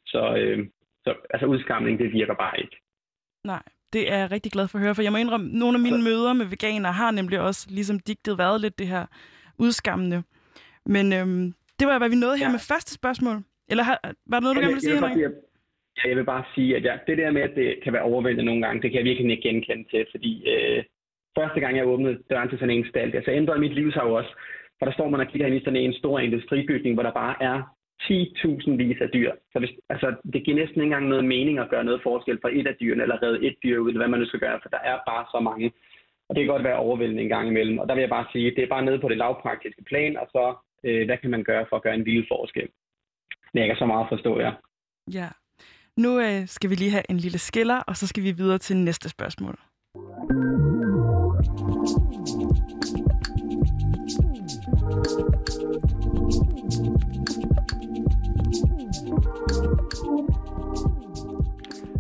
så, øh, så altså udskamning, det virker bare ikke. Nej, det er jeg rigtig glad for at høre, for jeg må indrømme, nogle af mine møder med veganere har nemlig også ligesom digtet været lidt det her udskammende. Men øhm, det var, hvad vi nåede her Ja. med første spørgsmål. Eller har, var der noget, du Jeg gerne vil- ville sige, Henrik? Ja, jeg vil bare sige, at jeg, det der med, at det kan være overvældende nogle gange, det kan jeg virkelig ikke genkende til, fordi øh, første gang, jeg åbnede døren til sådan en stald, altså ændrede mit liv sig jo også, for der står man og kigger ind i sådan en stor industribygning, hvor der bare er 10.000 vis af dyr. Så hvis, altså, det giver næsten ikke engang noget mening at gøre noget forskel for et af dyrene, eller redde et dyr ud, eller hvad man nu skal gøre, for der er bare så mange. Og det kan godt være overvældende en gang imellem. Og der vil jeg bare sige, at det er bare nede på det lavpraktiske plan, og så øh, hvad kan man gøre for at gøre en lille forskel. Men jeg kan så meget forstå jer. Ja. Nu øh, skal vi lige have en lille skiller, og så skal vi videre til næste spørgsmål.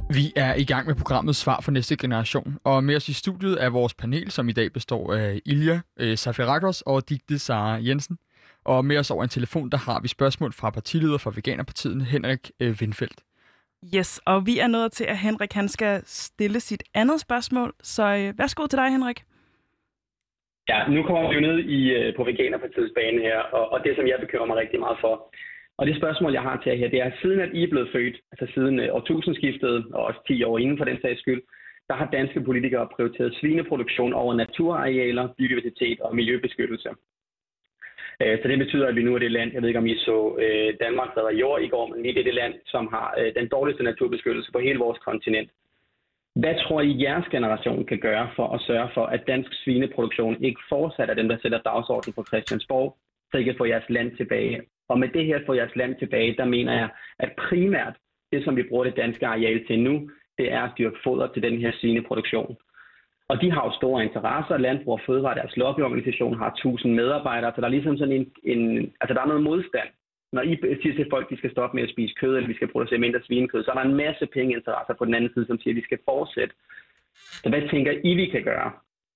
Vi er i gang med programmet Svar for næste generation, og med os i studiet er vores panel, som i dag består af Ilja øh, Safirakos og Digte Sara Jensen. Og med os over en telefon, der har vi spørgsmål fra partileder for Veganerpartiet, Henrik øh, Windfeldt. Yes, og vi er nået til, at Henrik han skal stille sit andet spørgsmål. Så øh, værsgo til dig, Henrik. Ja, nu kommer vi jo ned i, øh, på Veganerpartiets bane her, og, og det, som jeg bekymrer mig rigtig meget for, og det spørgsmål, jeg har til jer her, det er, siden at I er blevet født, altså siden øh, årtusindskiftet, og også 10 år inden for den sags skyld, der har danske politikere prioriteret svineproduktion over naturarealer, biodiversitet og miljøbeskyttelse. Øh, så det betyder, at vi nu er det land, jeg ved ikke om I så øh, Danmark der jord i går, men vi er det land, som har øh, den dårligste naturbeskyttelse på hele vores kontinent. Hvad tror I, jeres generation kan gøre for at sørge for, at dansk svineproduktion ikke fortsat er den, der sætter dagsordenen på Christiansborg, så I kan få jeres land tilbage og med det her få jeres land tilbage, der mener jeg, at primært det, som vi bruger det danske areal til nu, det er at dyrke foder til den her svineproduktion. Og de har jo store interesser. Landbrug og Fødevare, deres lobbyorganisation, har 1000 medarbejdere, så der er ligesom sådan en, en altså der er noget modstand. Når I siger til folk, at de skal stoppe med at spise kød, eller vi skal producere mindre svinekød, så er der en masse pengeinteresser på den anden side, som siger, at vi skal fortsætte. Så hvad tænker I, vi kan gøre,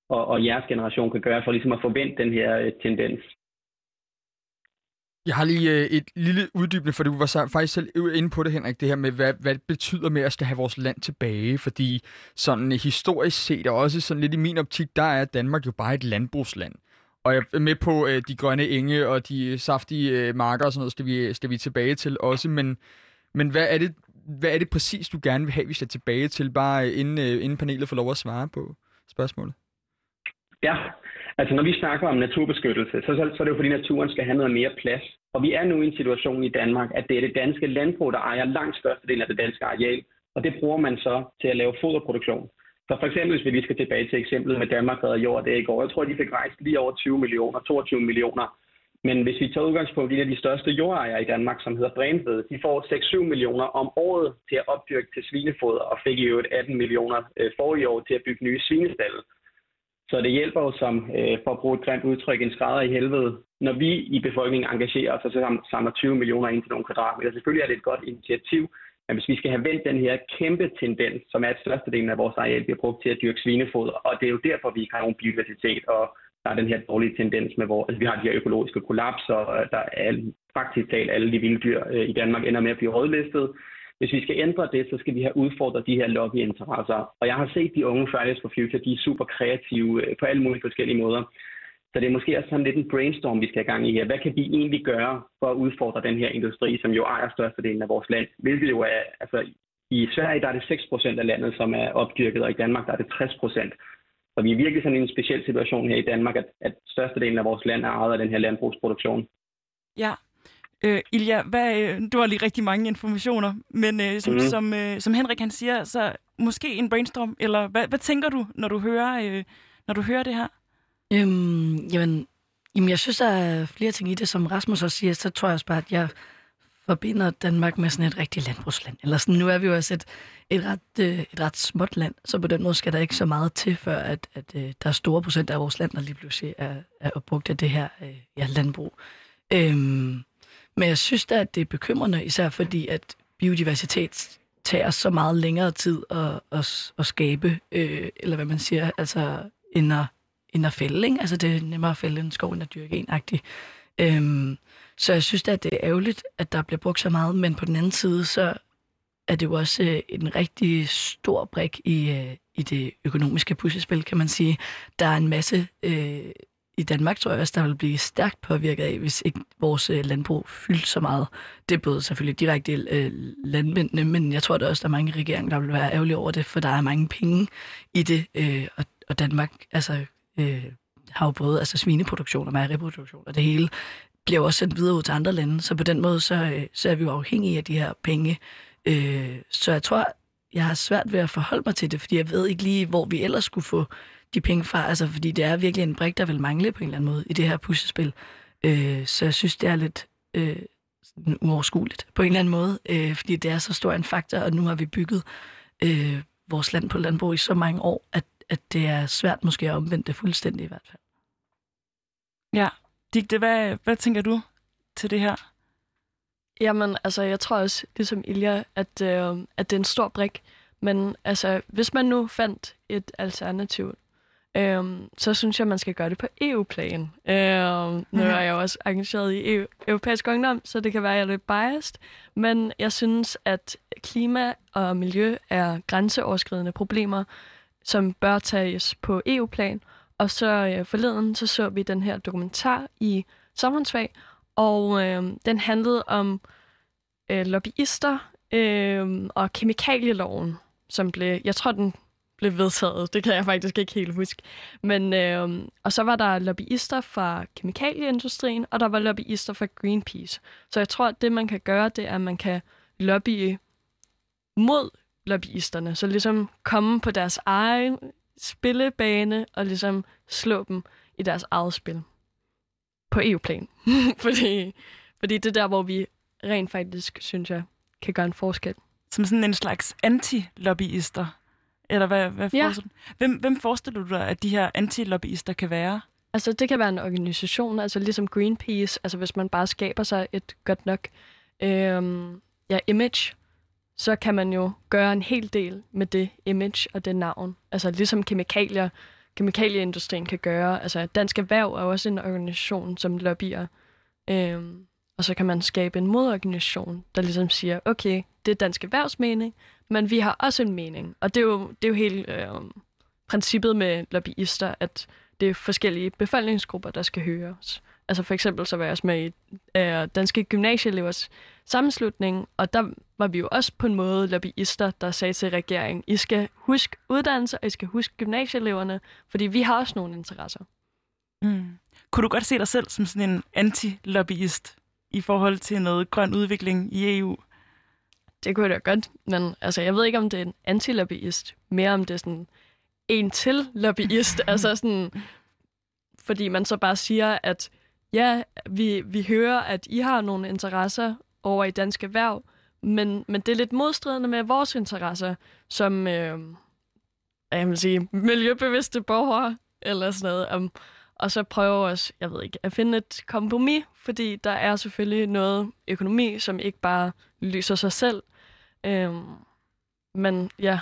og, og jeres generation kan gøre, for ligesom at forvente den her øh, tendens? Jeg har lige øh, et lille uddybende, for du var så, faktisk selv inde på det, Henrik, det her med, hvad, hvad det betyder med at skal have vores land tilbage, fordi sådan øh, historisk set, og også sådan lidt i min optik, der er Danmark jo bare et landbrugsland. Og jeg er med på øh, de grønne enge og de øh, saftige øh, marker og sådan noget, skal vi, øh, skal vi tilbage til også, men, men hvad, er det, hvad er det præcis, du gerne vil have, vi skal tilbage til, bare inden, øh, inden panelet får lov at svare på spørgsmålet? Ja, Altså når vi snakker om naturbeskyttelse, så, så, så er det jo fordi naturen skal have noget mere plads. Og vi er nu i en situation i Danmark, at det er det danske landbrug, der ejer langt størstedelen af det danske areal. Og det bruger man så til at lave foderproduktion. Så for eksempel, hvis vi lige skal tilbage til eksemplet med Danmark redder jord det i går. Jeg tror, de fik rejst lige over 20 millioner, 22 millioner. Men hvis vi tager udgangspunkt i en af de største jordejere i Danmark, som hedder Brænved, de får 6-7 millioner om året til at opdyrke til svinefoder, og fik i øvrigt 18 millioner øh, forrige år til at bygge nye svinestalle. Så det hjælper jo som, øh, for at bruge et grimt udtryk, en skrædder i helvede, når vi i befolkningen engagerer os, og så samler 20 millioner ind til nogle kvadratmeter. Selvfølgelig er det et godt initiativ, men hvis vi skal have vendt den her kæmpe tendens, som er at størstedelen af vores areal bliver brugt til at dyrke svinefoder, og det er jo derfor, vi ikke har nogen biodiversitet, og der er den her dårlige tendens med, hvor altså, vi har de her økologiske kollapser, og øh, der er faktisk talt alle de vilde dyr øh, i Danmark ender med at blive rødlistet. Hvis vi skal ændre det, så skal vi have udfordret de her lobbyinteresser. Og jeg har set de unge Fridays for Future, de er super kreative øh, på alle mulige forskellige måder. Så det er måske også sådan lidt en brainstorm, vi skal have gang i her. Hvad kan vi egentlig gøre for at udfordre den her industri, som jo ejer størstedelen af vores land? Hvilket jo er, altså i Sverige der er det 6% af landet, som er opdyrket, og i Danmark der er det 60%. Så vi er virkelig sådan i en speciel situation her i Danmark, at, at størstedelen af vores land er ejet af den her landbrugsproduktion. Ja, Øh, Ilja, hvad, øh, du har lige rigtig mange informationer, men øh, som, mm. som, øh, som Henrik han siger, så måske en brainstorm, eller hvad, hvad tænker du, når du hører, øh, når du hører det her? Øhm, jamen, jamen, jeg synes, der er flere ting i det, som Rasmus også siger, så tror jeg også bare, at jeg forbinder Danmark med sådan et rigtigt landbrugsland. Eller sådan, nu er vi jo også et, et, ret, øh, et ret småt land, så på den måde skal der ikke så meget til, før at, at øh, der er store procent af vores land, der lige pludselig er, er opbrugt af det her øh, ja, landbrug. Øhm, men jeg synes da, at det er bekymrende, især fordi, at biodiversitet tager så meget længere tid at, at, at skabe, øh, eller hvad man siger, altså end at, end at fælde, ikke? Altså det er nemmere at fælde en skov, end at dyrke en -agtig. Øhm, så jeg synes da, at det er ærgerligt, at der bliver brugt så meget, men på den anden side, så er det jo også øh, en rigtig stor brik i, øh, i det økonomiske puslespil, kan man sige. Der er en masse øh, i Danmark tror jeg også, der vil blive stærkt påvirket af, hvis ikke vores øh, landbrug fyldt så meget. Det er både selvfølgelig direkte øh, landmændene, men jeg tror der også, der er mange regeringer, der vil være ærgerlige over det, for der er mange penge i det, øh, og, og Danmark altså, øh, har jo både altså, svineproduktion og mejeriproduktion, og det hele bliver også sendt videre ud til andre lande, så på den måde, så, øh, så er vi jo afhængige af de her penge. Øh, så jeg tror, jeg har svært ved at forholde mig til det, fordi jeg ved ikke lige, hvor vi ellers skulle få de penge fra, altså fordi det er virkelig en brik, der vil mangle på en eller anden måde i det her puslespil. Øh, så jeg synes, det er lidt øh, sådan uoverskueligt på en eller anden måde, øh, fordi det er så stor en faktor, og nu har vi bygget øh, vores land på landbrug i så mange år, at, at det er svært måske at omvende det fuldstændig i hvert fald. Ja. Digte, hvad, hvad tænker du til det her? Jamen, altså, jeg tror også, ligesom Ilja, at, øh, at det er en stor brik. Men altså, hvis man nu fandt et alternativ, øh, så synes jeg, man skal gøre det på EU-plan. Øh, nu er jeg jo også engageret i EU, europæisk ungdom, så det kan være, at jeg er lidt biased. Men jeg synes, at klima og miljø er grænseoverskridende problemer, som bør tages på EU-plan. Og så øh, forleden, så så vi den her dokumentar i Sommernsvag, og øh, den handlede om øh, lobbyister øh, og kemikalieloven, som blev, jeg tror, den blev vedtaget. Det kan jeg faktisk ikke helt huske. Men, øh, og så var der lobbyister fra kemikalieindustrien, og der var lobbyister fra Greenpeace. Så jeg tror, at det, man kan gøre, det er, at man kan lobbye mod lobbyisterne. Så ligesom komme på deres egen spillebane og ligesom slå dem i deres eget spil. På EU-plan. [laughs] fordi, fordi det er der, hvor vi rent faktisk, synes jeg, kan gøre en forskel. Som sådan en slags anti-lobbyister? Eller hvad, hvad Ja. forestiller du? Hvem, hvem forestiller du dig, at de her anti-lobbyister kan være? Altså, det kan være en organisation, altså ligesom Greenpeace, altså hvis man bare skaber sig et godt nok øhm, ja, image, så kan man jo gøre en hel del med det image og det navn. Altså ligesom kemikalier, kemikalieindustrien kan gøre. Altså Dansk Erhverv er også en organisation, som lobbyer. Øhm, og så kan man skabe en modorganisation, der ligesom siger, okay, det er Dansk Erhvervs mening, men vi har også en mening. Og det er jo, det er jo helt øh, princippet med lobbyister, at det er forskellige befolkningsgrupper, der skal høres. Altså for eksempel så var jeg også med i øh, Danske Gymnasieelevers sammenslutning, og der var vi jo også på en måde lobbyister, der sagde til regeringen, I skal huske uddannelse, og I skal huske gymnasieeleverne, fordi vi har også nogle interesser. Mm. Kunne du godt se dig selv som sådan en anti-lobbyist i forhold til noget grøn udvikling i EU? Det kunne jeg da godt, men altså, jeg ved ikke, om det er en anti-lobbyist, mere om det er sådan en til lobbyist, [laughs] altså sådan, fordi man så bare siger, at ja, vi, vi hører, at I har nogle interesser over i dansk erhverv, men, men det er lidt modstridende med vores interesser, som, øh, jeg vil sige, miljøbevidste borgere, eller sådan noget, om, og så prøve os, jeg ved ikke, at finde et kompromis, fordi der er selvfølgelig noget økonomi, som ikke bare lyser sig selv. Øhm, men ja,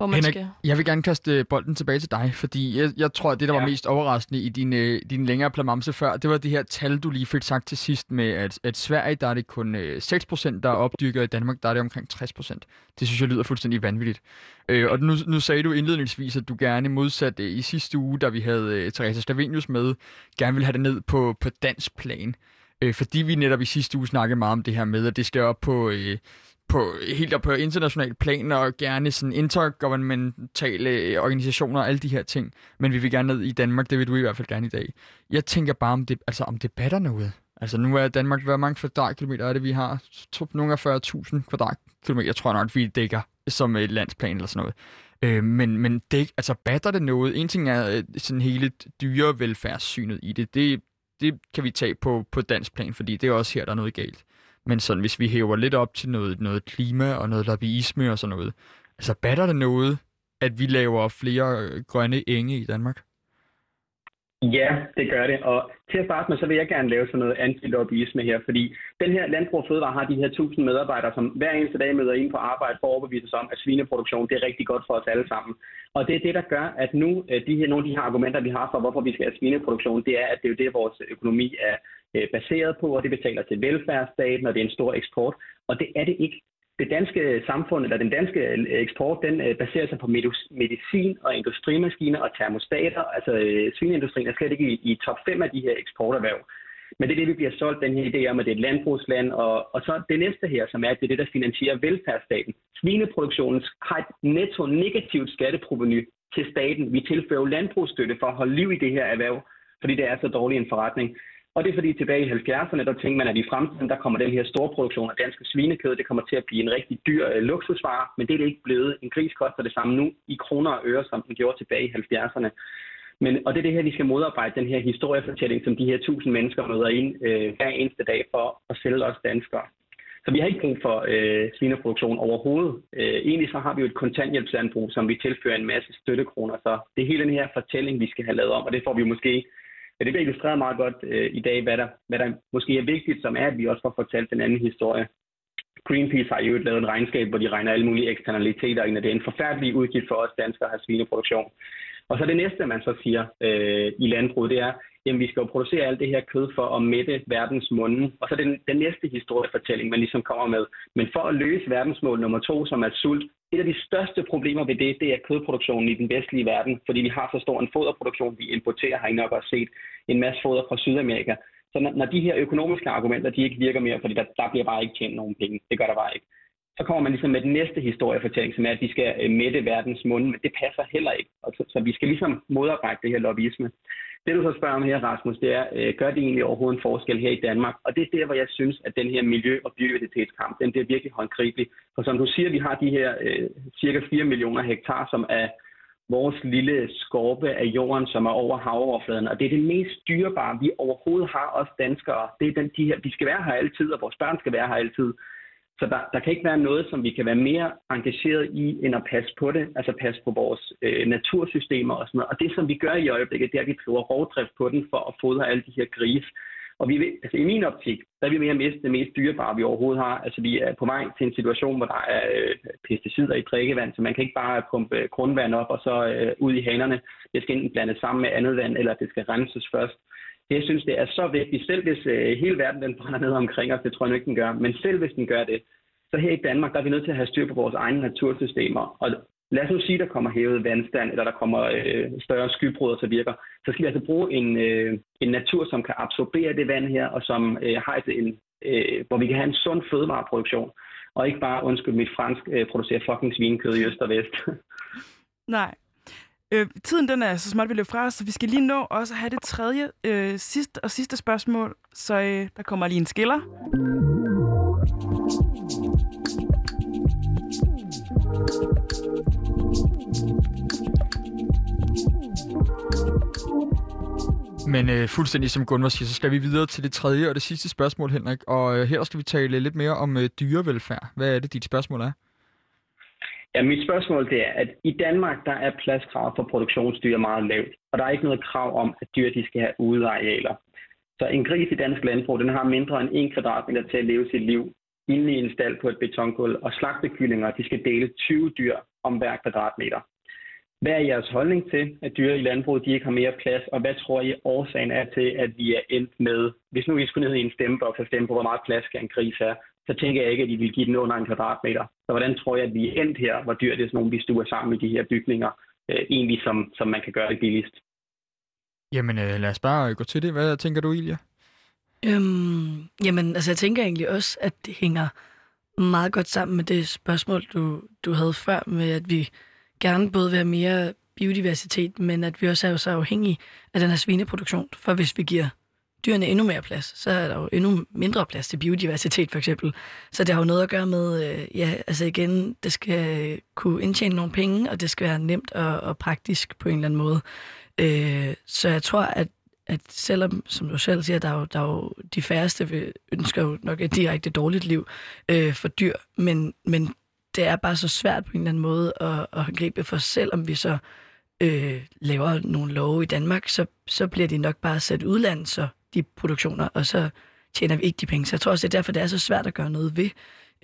hvor man Henrik, skal... Jeg vil gerne kaste bolden tilbage til dig, fordi jeg, jeg tror, at det, der ja. var mest overraskende i din, øh, din længere plamamse før, det var det her tal, du lige fik sagt til sidst med, at, at Sverige, der er det kun øh, 6%, der er opdyrket, og i Danmark, der er det omkring 60%. Det synes jeg lyder fuldstændig vanvittigt. Øh, og nu, nu sagde du indledningsvis, at du gerne modsat øh, i sidste uge, da vi havde øh, Teresa Slavenius med, gerne vil have det ned på, på dansk plan. Øh, fordi vi netop i sidste uge snakkede meget om det her med, at det skal op på... Øh, på, helt op på international plan, og gerne sådan intergovernmentale organisationer og alle de her ting. Men vi vil gerne ned i Danmark, det vil du i hvert fald gerne i dag. Jeg tænker bare, om det, altså, om det batter noget. Altså nu er Danmark, hvor mange kvadratkilometer er det, vi har? Nogle af 40.000 kvadratkilometer, tror jeg nok, vi dækker som et landsplan eller sådan noget. Øh, men, men det, altså batter det noget? En ting er øh, sådan hele dyrevelfærdssynet i det. Det, det kan vi tage på, på dansk plan, fordi det er også her, der er noget galt. Men sådan, hvis vi hæver lidt op til noget, noget klima og noget lobbyisme og sådan noget, altså batter det noget, at vi laver flere øh, grønne enge i Danmark? Ja, det gør det. Og til at starte med, så vil jeg gerne lave sådan noget antilobbyisme her, fordi den her Landbrug Fødevare har de her 1000 medarbejdere, som hver eneste dag møder ind på arbejde for at overbevise sig om, at svineproduktion det er rigtig godt for os alle sammen. Og det er det, der gør, at nu øh, de her, nogle af de her argumenter, vi har for, hvorfor vi skal have svineproduktion, det er, at det er jo det, vores økonomi er øh, baseret på, og det betaler til velfærdsstaten, og det er en stor eksport. Og det er det ikke. Det danske samfund, eller den danske øh, eksport, den øh, baserer sig på medicin og industrimaskiner og termostater. Altså øh, svineindustrien er slet ikke i, i top 5 af de her eksporterhverv. Men det er det, vi bliver solgt, den her idé om, at det er et landbrugsland. Og, og så det næste her, som er, at det er det, der finansierer velfærdsstaten. Svineproduktionen har et netto negativt skatteproveny til staten. Vi tilfører landbrugsstøtte for at holde liv i det her erhverv, fordi det er så dårlig en forretning. Og det er fordi tilbage i 70'erne, der tænkte man, at i fremtiden, der kommer den her store produktion af danske svinekød, det kommer til at blive en rigtig dyr øh, luksusvare, men det er det ikke blevet. En gris koster det samme nu i kroner og øre, som den gjorde tilbage i 70'erne. Men, og det er det her, vi skal modarbejde, den her historiefortælling, som de her tusind mennesker møder ind øh, hver eneste dag for at sælge os danskere. Så vi har ikke brug for øh, svineproduktion overhovedet. Øh, egentlig så har vi jo et kontanthjælpslandbrug, som vi tilfører en masse støttekroner. Så det er hele den her fortælling, vi skal have lavet om, og det får vi måske men det bliver illustreret meget godt øh, i dag, hvad der, hvad der måske er vigtigt, som er, at vi også får fortalt den anden historie. Greenpeace har jo lavet et regnskab, hvor de regner alle mulige eksternaliteter ind, og det er en forfærdelig udgift for os danskere at have svineproduktion. Og så det næste, man så siger øh, i landbruget, det er, jamen vi skal jo producere alt det her kød for at mætte verdens munde. Og så den, den næste historiefortælling, man ligesom kommer med. Men for at løse verdensmål nummer to, som er sult, et af de største problemer ved det, det er kødproduktionen i den vestlige verden, fordi vi har så stor en foderproduktion, vi importerer, har I nok også set en masse foder fra Sydamerika. Så når, når de her økonomiske argumenter, de ikke virker mere, fordi der, der bliver bare ikke tjent nogen penge. Det gør der bare ikke. Så kommer man ligesom med den næste historiefortælling, som er, at vi skal øh, mætte verdens munde, men det passer heller ikke. Og så, så vi skal ligesom modarbejde det her lobbyisme. Det du så spørger om her, Rasmus, det er, øh, gør det egentlig overhovedet en forskel her i Danmark? Og det er der, hvor jeg synes, at den her miljø- og biodiversitetskamp, den bliver virkelig håndgribelig. For som du siger, vi har de her øh, cirka 4 millioner hektar, som er vores lille skorpe af jorden, som er over havoverfladen. Og det er det mest dyrebare, vi overhovedet har, os danskere. Det er den, de her, vi skal være her altid, og vores børn skal være her altid. Så der, der kan ikke være noget, som vi kan være mere engageret i, end at passe på det, altså passe på vores øh, natursystemer og sådan noget. Og det, som vi gør i øjeblikket, det er, at vi prøver rovdrift på den for at fodre alle de her grise. Og vi vil, altså i min optik, der er vi mere miste det mest dyrebare, vi overhovedet har. Altså vi er på vej til en situation, hvor der er øh, pesticider i drikkevand, så man kan ikke bare pumpe grundvand op og så øh, ud i hanerne. Det skal enten blandes sammen med andet vand, eller det skal renses først. Jeg synes, det er så vigtigt, selv hvis øh, hele verden den brænder ned omkring os, det tror jeg ikke, den gør, men selv hvis den gør det, så her i Danmark, der er vi nødt til at have styr på vores egne natursystemer. Og lad os nu sige, der kommer hævet vandstand, eller der kommer øh, større skybrud, så virker, så skal vi altså bruge en, øh, en natur, som kan absorbere det vand her, og som øh, har et, en, øh, hvor vi kan have en sund fødevareproduktion, og ikke bare, undskyld mit fransk, øh, producere fucking svinekød i øst og vest. Nej, Øh, tiden den er så småt vi løber fra os, så vi skal lige nå også at have det tredje øh, sidste og sidste spørgsmål. Så øh, der kommer lige en skiller. Men øh, fuldstændig som Gunvar siger, så skal vi videre til det tredje og det sidste spørgsmål, Henrik. Og øh, her skal vi tale lidt mere om øh, dyrevelfærd. Hvad er det, dit spørgsmål er? Ja, mit spørgsmål det er, at i Danmark der er pladskrav for produktionsdyr meget lavt, og der er ikke noget krav om, at dyr de skal have udearealer. Så en gris i dansk landbrug, den har mindre end 1 kvadratmeter til at leve sit liv inde i en stald på et betonkul, og slagtekyllinger, de skal dele 20 dyr om hver kvadratmeter. Hvad er jeres holdning til, at dyr i landbruget de ikke har mere plads, og hvad tror I årsagen er til, at vi er endt med, hvis nu I skulle ned i en stemmeboks og stemme på, hvor meget plads skal en gris have, så tænker jeg ikke, at I vil give den under en kvadratmeter. Så hvordan tror jeg, at vi er endt her, hvor dyr det er sådan nogle, vi stuer sammen i de her bygninger, øh, egentlig som, som man kan gøre det billigst? Jamen øh, lad os bare gå til det. Hvad tænker du, Ilja? Øhm, jamen, altså jeg tænker egentlig også, at det hænger meget godt sammen med det spørgsmål, du, du havde før, med at vi gerne både vil have mere biodiversitet, men at vi også er jo så afhængige af den her svineproduktion. For hvis vi giver dyrene endnu mere plads, så er der jo endnu mindre plads til biodiversitet for eksempel. Så det har jo noget at gøre med, øh, ja, altså igen, det skal kunne indtjene nogle penge, og det skal være nemt og, og praktisk på en eller anden måde. Øh, så jeg tror, at at selvom, som du selv siger, der er jo, der er jo de færreste ønsker jo nok et direkte dårligt liv øh, for dyr, men, men det er bare så svært på en eller anden måde at, at gribe for selv, om vi så øh, laver nogle love i Danmark, så, så bliver de nok bare sat udlandet, så de produktioner, og så tjener vi ikke de penge. Så jeg tror også, det er derfor, det er så svært at gøre noget ved.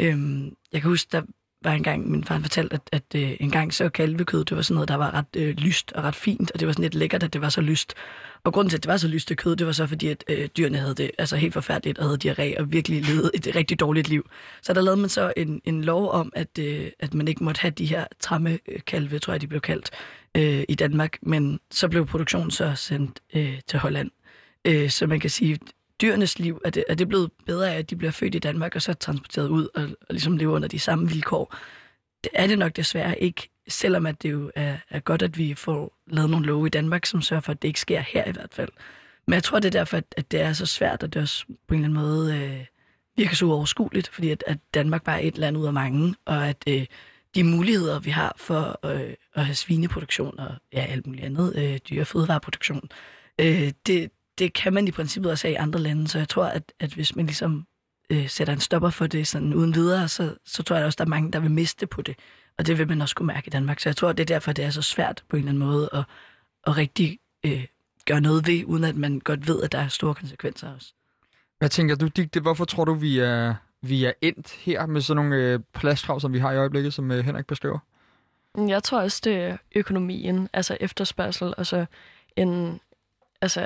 Øhm, jeg kan huske, der var en gang, min far fortalte, at, at øh, en gang så kalvekød, det var sådan noget, der var ret øh, lyst og ret fint, og det var sådan lidt lækkert, at det var så lyst. Og grunden til, at det var så lyst det kød, det var så fordi, at øh, dyrene havde det altså helt forfærdeligt og havde diarré og virkelig levede et rigtig dårligt liv. Så der lavede man så en, en lov om, at, øh, at man ikke måtte have de her tramme øh, kalve, tror jeg, de blev kaldt, øh, i Danmark. Men så blev produktionen så sendt øh, til Holland. Øh, så man kan sige, dyrenes liv, er det, er det blevet bedre af, at de bliver født i Danmark og så transporteret ud og, og ligesom lever under de samme vilkår? Det er det nok desværre ikke, selvom at det jo er, er godt, at vi får lavet nogle love i Danmark, som sørger for, at det ikke sker her i hvert fald. Men jeg tror, det er derfor, at, at det er så svært, og det også på en eller anden måde øh, virker så uoverskueligt, fordi at, at Danmark bare er et land ud af mange, og at øh, de muligheder, vi har for øh, at have svineproduktion og ja, alt muligt andet øh, dyre- og fødevareproduktion, øh, det, det kan man i princippet også have i andre lande, så jeg tror, at, at hvis man ligesom øh, sætter en stopper for det sådan uden videre, så, så tror jeg også, der er mange, der vil miste på det. Og det vil man også kunne mærke i Danmark. Så jeg tror, det er derfor, det er så svært på en eller anden måde at, at rigtig øh, gøre noget ved, uden at man godt ved, at der er store konsekvenser også. Hvad tænker du, Digte? Hvorfor tror du, vi er, vi er endt her med sådan nogle øh, pladskrav, som vi har i øjeblikket, som øh, Henrik beskriver? Jeg tror også, det er økonomien, altså efterspørgsel, og så en, altså,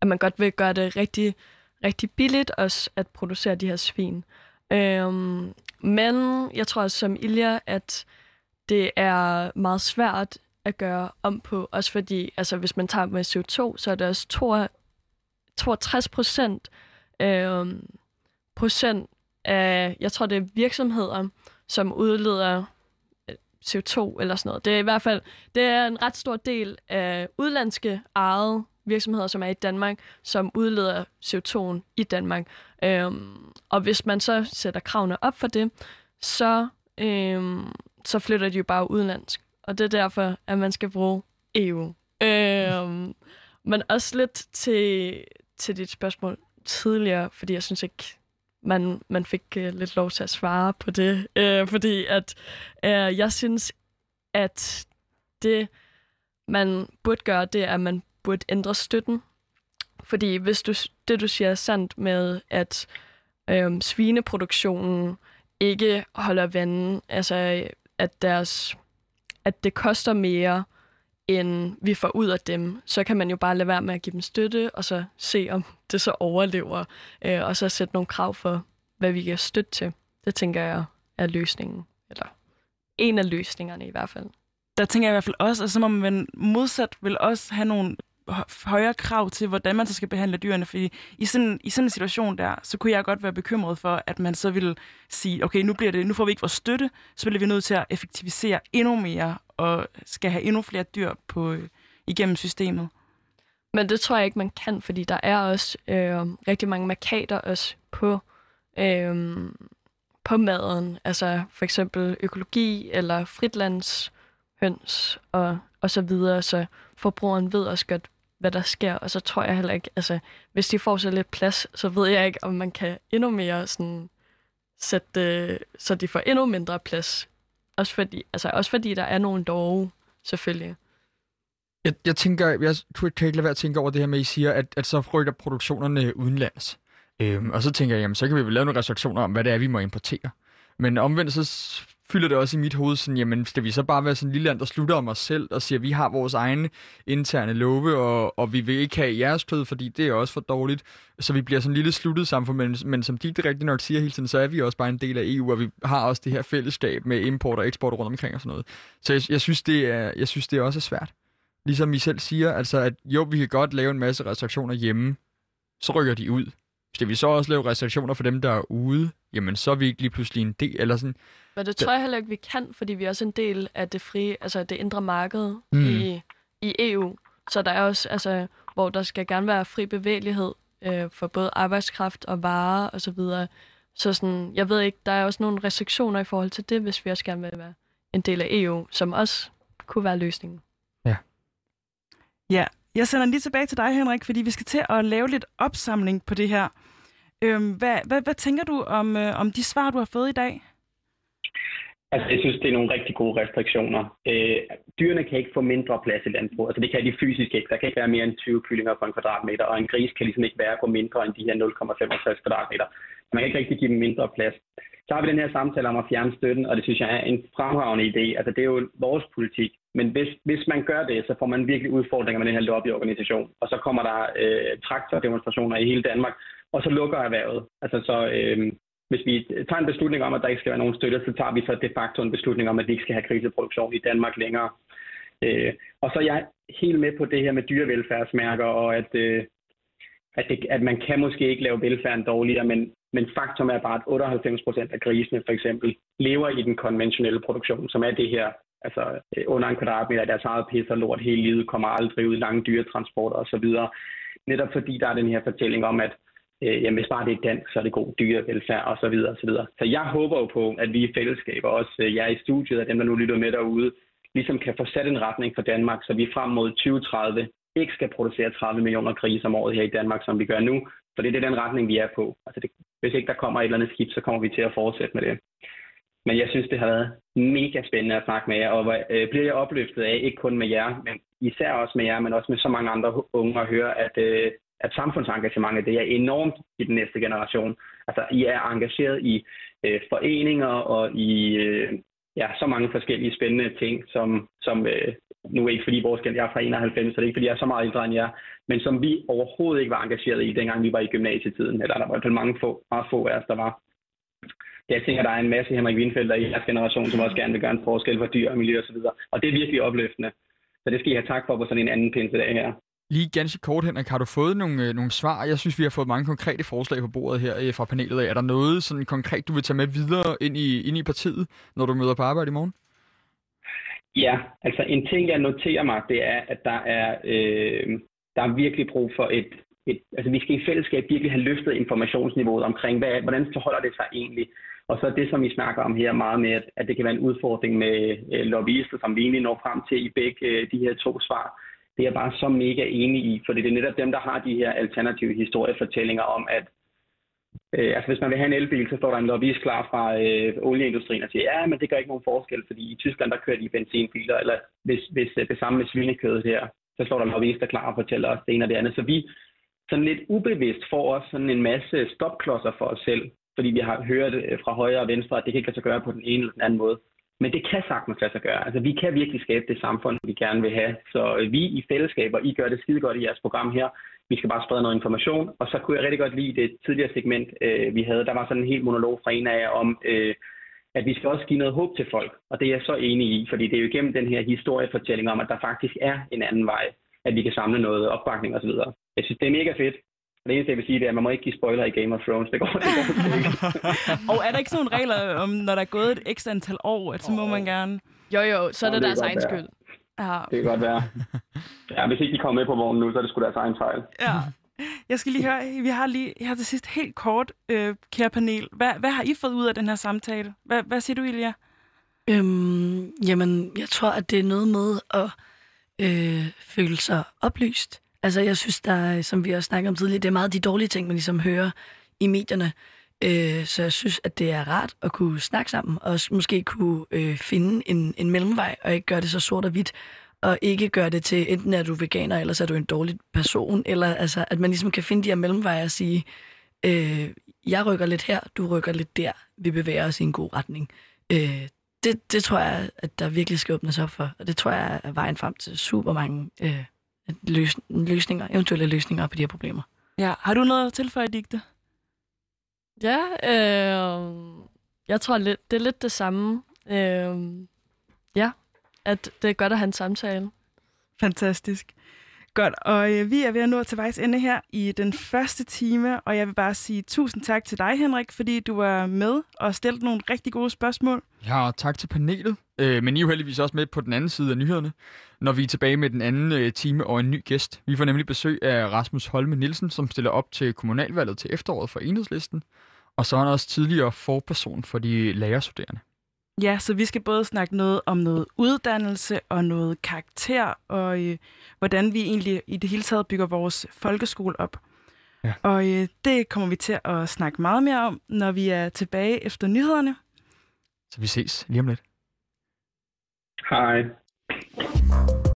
at man godt vil gøre det rigtig, rigtig billigt også at producere de her svin. Øhm, men jeg tror også som Ilja, at det er meget svært at gøre om på, også fordi, altså hvis man tager med CO2, så er det også 62 procent øhm, procent af, jeg tror det er virksomheder, som udleder øh, CO2 eller sådan noget. Det er i hvert fald, det er en ret stor del af udlandske ejede virksomheder, som er i Danmark, som udleder CO2 i Danmark. Øhm, og hvis man så sætter kravene op for det, så, øhm, så flytter de jo bare udenlandsk. Og det er derfor, at man skal bruge EU. Øhm, men også lidt til, til dit spørgsmål tidligere, fordi jeg synes ikke, man, man fik uh, lidt lov til at svare på det. Uh, fordi at uh, jeg synes, at det, man burde gøre, det er, at man burde ændre støtten. Fordi hvis du, det, du siger er sandt med, at øhm, svineproduktionen ikke holder vandet, altså at, deres, at det koster mere, end vi får ud af dem, så kan man jo bare lade være med at give dem støtte, og så se, om det så overlever, øh, og så sætte nogle krav for, hvad vi kan støtte til. Det tænker jeg er løsningen, eller en af løsningerne i hvert fald. Der tænker jeg i hvert fald også, at så må man modsat vil også have nogle højere krav til, hvordan man så skal behandle dyrene. Fordi i sådan, i sådan en situation der, så kunne jeg godt være bekymret for, at man så vil sige, okay, nu, bliver det, nu får vi ikke vores støtte, så bliver vi nødt til at effektivisere endnu mere, og skal have endnu flere dyr på, øh, igennem systemet. Men det tror jeg ikke, man kan, fordi der er også øh, rigtig mange markader også på, øh, på maden. Altså for eksempel økologi eller fritlandshøns og, og så videre, så forbrugeren ved også godt, hvad der sker, og så tror jeg heller ikke, altså hvis de får så lidt plads, så ved jeg ikke, om man kan endnu mere sådan sætte, øh, så de får endnu mindre plads. Også fordi, altså også fordi der er nogle dårlige, selvfølgelig. Jeg, jeg tænker, jeg kan ikke lade være at tænke over det her med, at I siger, at, at så rykker produktionerne udenlands. Øhm, og så tænker jeg, jamen så kan vi vel lave nogle restriktioner om, hvad det er, vi må importere. Men omvendt så fylder det også i mit hoved sådan, jamen skal vi så bare være sådan en lille land, der slutter om os selv og siger, at vi har vores egne interne love, og, og vi vil ikke have jeres kød, fordi det er også for dårligt. Så vi bliver sådan en lille sluttet samfund, men, men som de rigtig rigtigt nok siger hele tiden, så er vi også bare en del af EU, og vi har også det her fællesskab med import og eksport rundt omkring og sådan noget. Så jeg, jeg, synes, det er, jeg synes, det er også svært. Ligesom I selv siger, altså at jo, vi kan godt lave en masse restriktioner hjemme, så rykker de ud. Skal vi så også lave restriktioner for dem, der er ude, jamen så er vi ikke lige pludselig en del, eller sådan. Men det tror jeg heller ikke, vi kan, fordi vi er også en del af det frie, altså det indre marked mm. i, i EU. Så der er også, altså, hvor der skal gerne være fri bevægelighed øh, for både arbejdskraft og varer og så videre. Så sådan, jeg ved ikke, der er også nogle restriktioner i forhold til det, hvis vi også gerne vil være en del af EU, som også kunne være løsningen. Ja. Ja, jeg sender lige tilbage til dig, Henrik, fordi vi skal til at lave lidt opsamling på det her. Øhm, hvad, hvad, hvad tænker du om, øh, om de svar, du har fået i dag? Altså, jeg synes, det er nogle rigtig gode restriktioner. Øh, dyrene kan ikke få mindre plads i landbruget. Altså, det kan de fysisk ikke. Der kan ikke være mere end 20 kyllinger på en kvadratmeter, og en gris kan ligesom ikke være på mindre end de her 0,65 kvadratmeter. Man kan ikke rigtig give dem mindre plads. Så har vi den her samtale om at fjerne støtten, og det synes jeg er en fremragende idé. Altså, det er jo vores politik. Men hvis, hvis man gør det, så får man virkelig udfordringer med den her lobbyorganisation. Og så kommer der øh, traktordemonstrationer i hele Danmark, og så lukker erhvervet. Altså, så, øh, hvis vi tager en beslutning om, at der ikke skal være nogen støtte, så tager vi så de facto en beslutning om, at vi ikke skal have kriseproduktion i Danmark længere. Øh, og så er jeg helt med på det her med dyrevelfærdsmærker, og at, øh, at, det, at man kan måske ikke lave velfærden dårligere, men, men faktum er bare, at 98 procent af grisene for eksempel lever i den konventionelle produktion, som er det her, altså øh, under en kvadratmeter af deres eget pis og lort hele livet, kommer aldrig ud i lange dyretransporter osv. Netop fordi der er den her fortælling om, at øh, jamen hvis bare det er dansk, så er det god dyrevelfærd og så videre og så videre. Så jeg håber jo på, at vi i fællesskab, og også øh, jer i studiet, og dem, der nu lytter med derude, ligesom kan få sat en retning for Danmark, så vi frem mod 2030 ikke skal producere 30 millioner grise om året her i Danmark, som vi gør nu. For det er den retning, vi er på. Altså det, hvis ikke der kommer et eller andet skib, så kommer vi til at fortsætte med det. Men jeg synes, det har været mega spændende at snakke med jer, og øh, bliver jeg opløftet af, ikke kun med jer, men især også med jer, men også med så mange andre unge at høre, at, øh, at samfundsengagementet det er enormt i den næste generation. Altså, I er engageret i øh, foreninger og i øh, ja, så mange forskellige spændende ting, som, som øh, nu er ikke fordi vores jeg er fra 91, så det er ikke fordi jeg er så meget ældre end jer, men som vi overhovedet ikke var engageret i, dengang vi var i gymnasietiden, eller der var i hvert fald mange få, meget få af os, der var. Jeg tænker, der er en masse Henrik Windfeldt i jeres generation, som også gerne vil gøre en forskel for dyr og miljø osv., og, og det er virkelig opløftende. Så det skal I have tak for på sådan en anden pinsedag her. Lige ganske kort, Henrik, har du fået nogle, øh, nogle svar? Jeg synes, vi har fået mange konkrete forslag på bordet her øh, fra panelet. Er der noget sådan konkret, du vil tage med videre ind i, ind i partiet, når du møder på arbejde i morgen? Ja, altså en ting, jeg noterer mig, det er, at der er, øh, der er virkelig brug for et, et... Altså vi skal i fællesskab virkelig have løftet informationsniveauet omkring, hvad, hvordan forholder det sig egentlig? Og så det, som vi snakker om her meget med, at, at det kan være en udfordring med øh, lobbyister, som vi egentlig når frem til i begge øh, de her to svar det er jeg bare så mega enig i, for det er netop dem, der har de her alternative historiefortællinger om, at øh, altså hvis man vil have en elbil, så står der en lobbyist klar fra øh, olieindustrien og siger, ja, men det gør ikke nogen forskel, fordi i Tyskland, der kører de benzinbiler, eller hvis, hvis øh, det samme med svinekødet her, så står der lobbyister klar og fortæller os det ene og det andet. Så vi sådan lidt ubevidst får også sådan en masse stopklodser for os selv, fordi vi har hørt øh, fra højre og venstre, at det kan ikke lade sig gøre på den ene eller den anden måde. Men det kan sagtens lade sig gøre. Altså, vi kan virkelig skabe det samfund, vi gerne vil have. Så øh, vi i fællesskaber, I gør det skide godt i jeres program her. Vi skal bare sprede noget information. Og så kunne jeg rigtig godt lide det tidligere segment, øh, vi havde. Der var sådan en helt monolog fra en af jer om, øh, at vi skal også give noget håb til folk. Og det er jeg så enig i, fordi det er jo igennem den her historiefortælling om, at der faktisk er en anden vej, at vi kan samle noget opbakning osv. Jeg synes, det er mega fedt. Det eneste, jeg vil sige, det er, at man må ikke give spoiler i Game of Thrones. Det går, det går ikke. [laughs] og er der ikke sådan nogle regler om, når der er gået et ekstra antal år, at så må man gerne... Jo, jo, så er det, det deres egen være. skyld. Ja. Det kan godt være. [laughs] Ja, hvis ikke de kommer med på vognen nu, så er det sgu deres egen fejl. Ja. Jeg skal lige høre, vi har lige her til sidst helt kort, øh, kære panel. Hvad, hvad har I fået ud af den her samtale? Hvad, hvad siger du, Ilja? Øhm, jamen, jeg tror, at det er noget med at øh, føle sig oplyst. Altså, jeg synes, der, som vi også snakkede om tidligere, det er meget de dårlige ting, man ligesom hører i medierne. Øh, så jeg synes, at det er rart at kunne snakke sammen, og måske kunne øh, finde en, en mellemvej, og ikke gøre det så sort og hvidt, og ikke gøre det til, enten er du veganer, eller så er du en dårlig person, eller altså, at man ligesom kan finde de her mellemveje og sige, øh, jeg rykker lidt her, du rykker lidt der, vi bevæger os i en god retning. Øh, det, det tror jeg, at der virkelig skal åbnes op for, og det tror jeg er vejen frem til super mange øh, løs, løsninger, eventuelle løsninger på de her problemer. Ja, har du noget at tilføje, Digte? Ja, øh, jeg tror, lidt, det er lidt det samme. Øh, ja, at det er godt at have en samtale. Fantastisk. Godt, og øh, vi er ved at nå til vejs ende her i den første time, og jeg vil bare sige tusind tak til dig, Henrik, fordi du var med og stillede nogle rigtig gode spørgsmål. Ja, og tak til panelet, øh, men I er jo heldigvis også med på den anden side af nyhederne, når vi er tilbage med den anden øh, time og en ny gæst. Vi får nemlig besøg af Rasmus Holme Nielsen, som stiller op til kommunalvalget til efteråret for Enhedslisten, og så er han også tidligere forperson for de lærerstuderende. Ja, så vi skal både snakke noget om noget uddannelse og noget karakter, og øh, hvordan vi egentlig i det hele taget bygger vores folkeskole op. Ja. Og øh, det kommer vi til at snakke meget mere om, når vi er tilbage efter nyhederne. Så vi ses lige om lidt. Hej.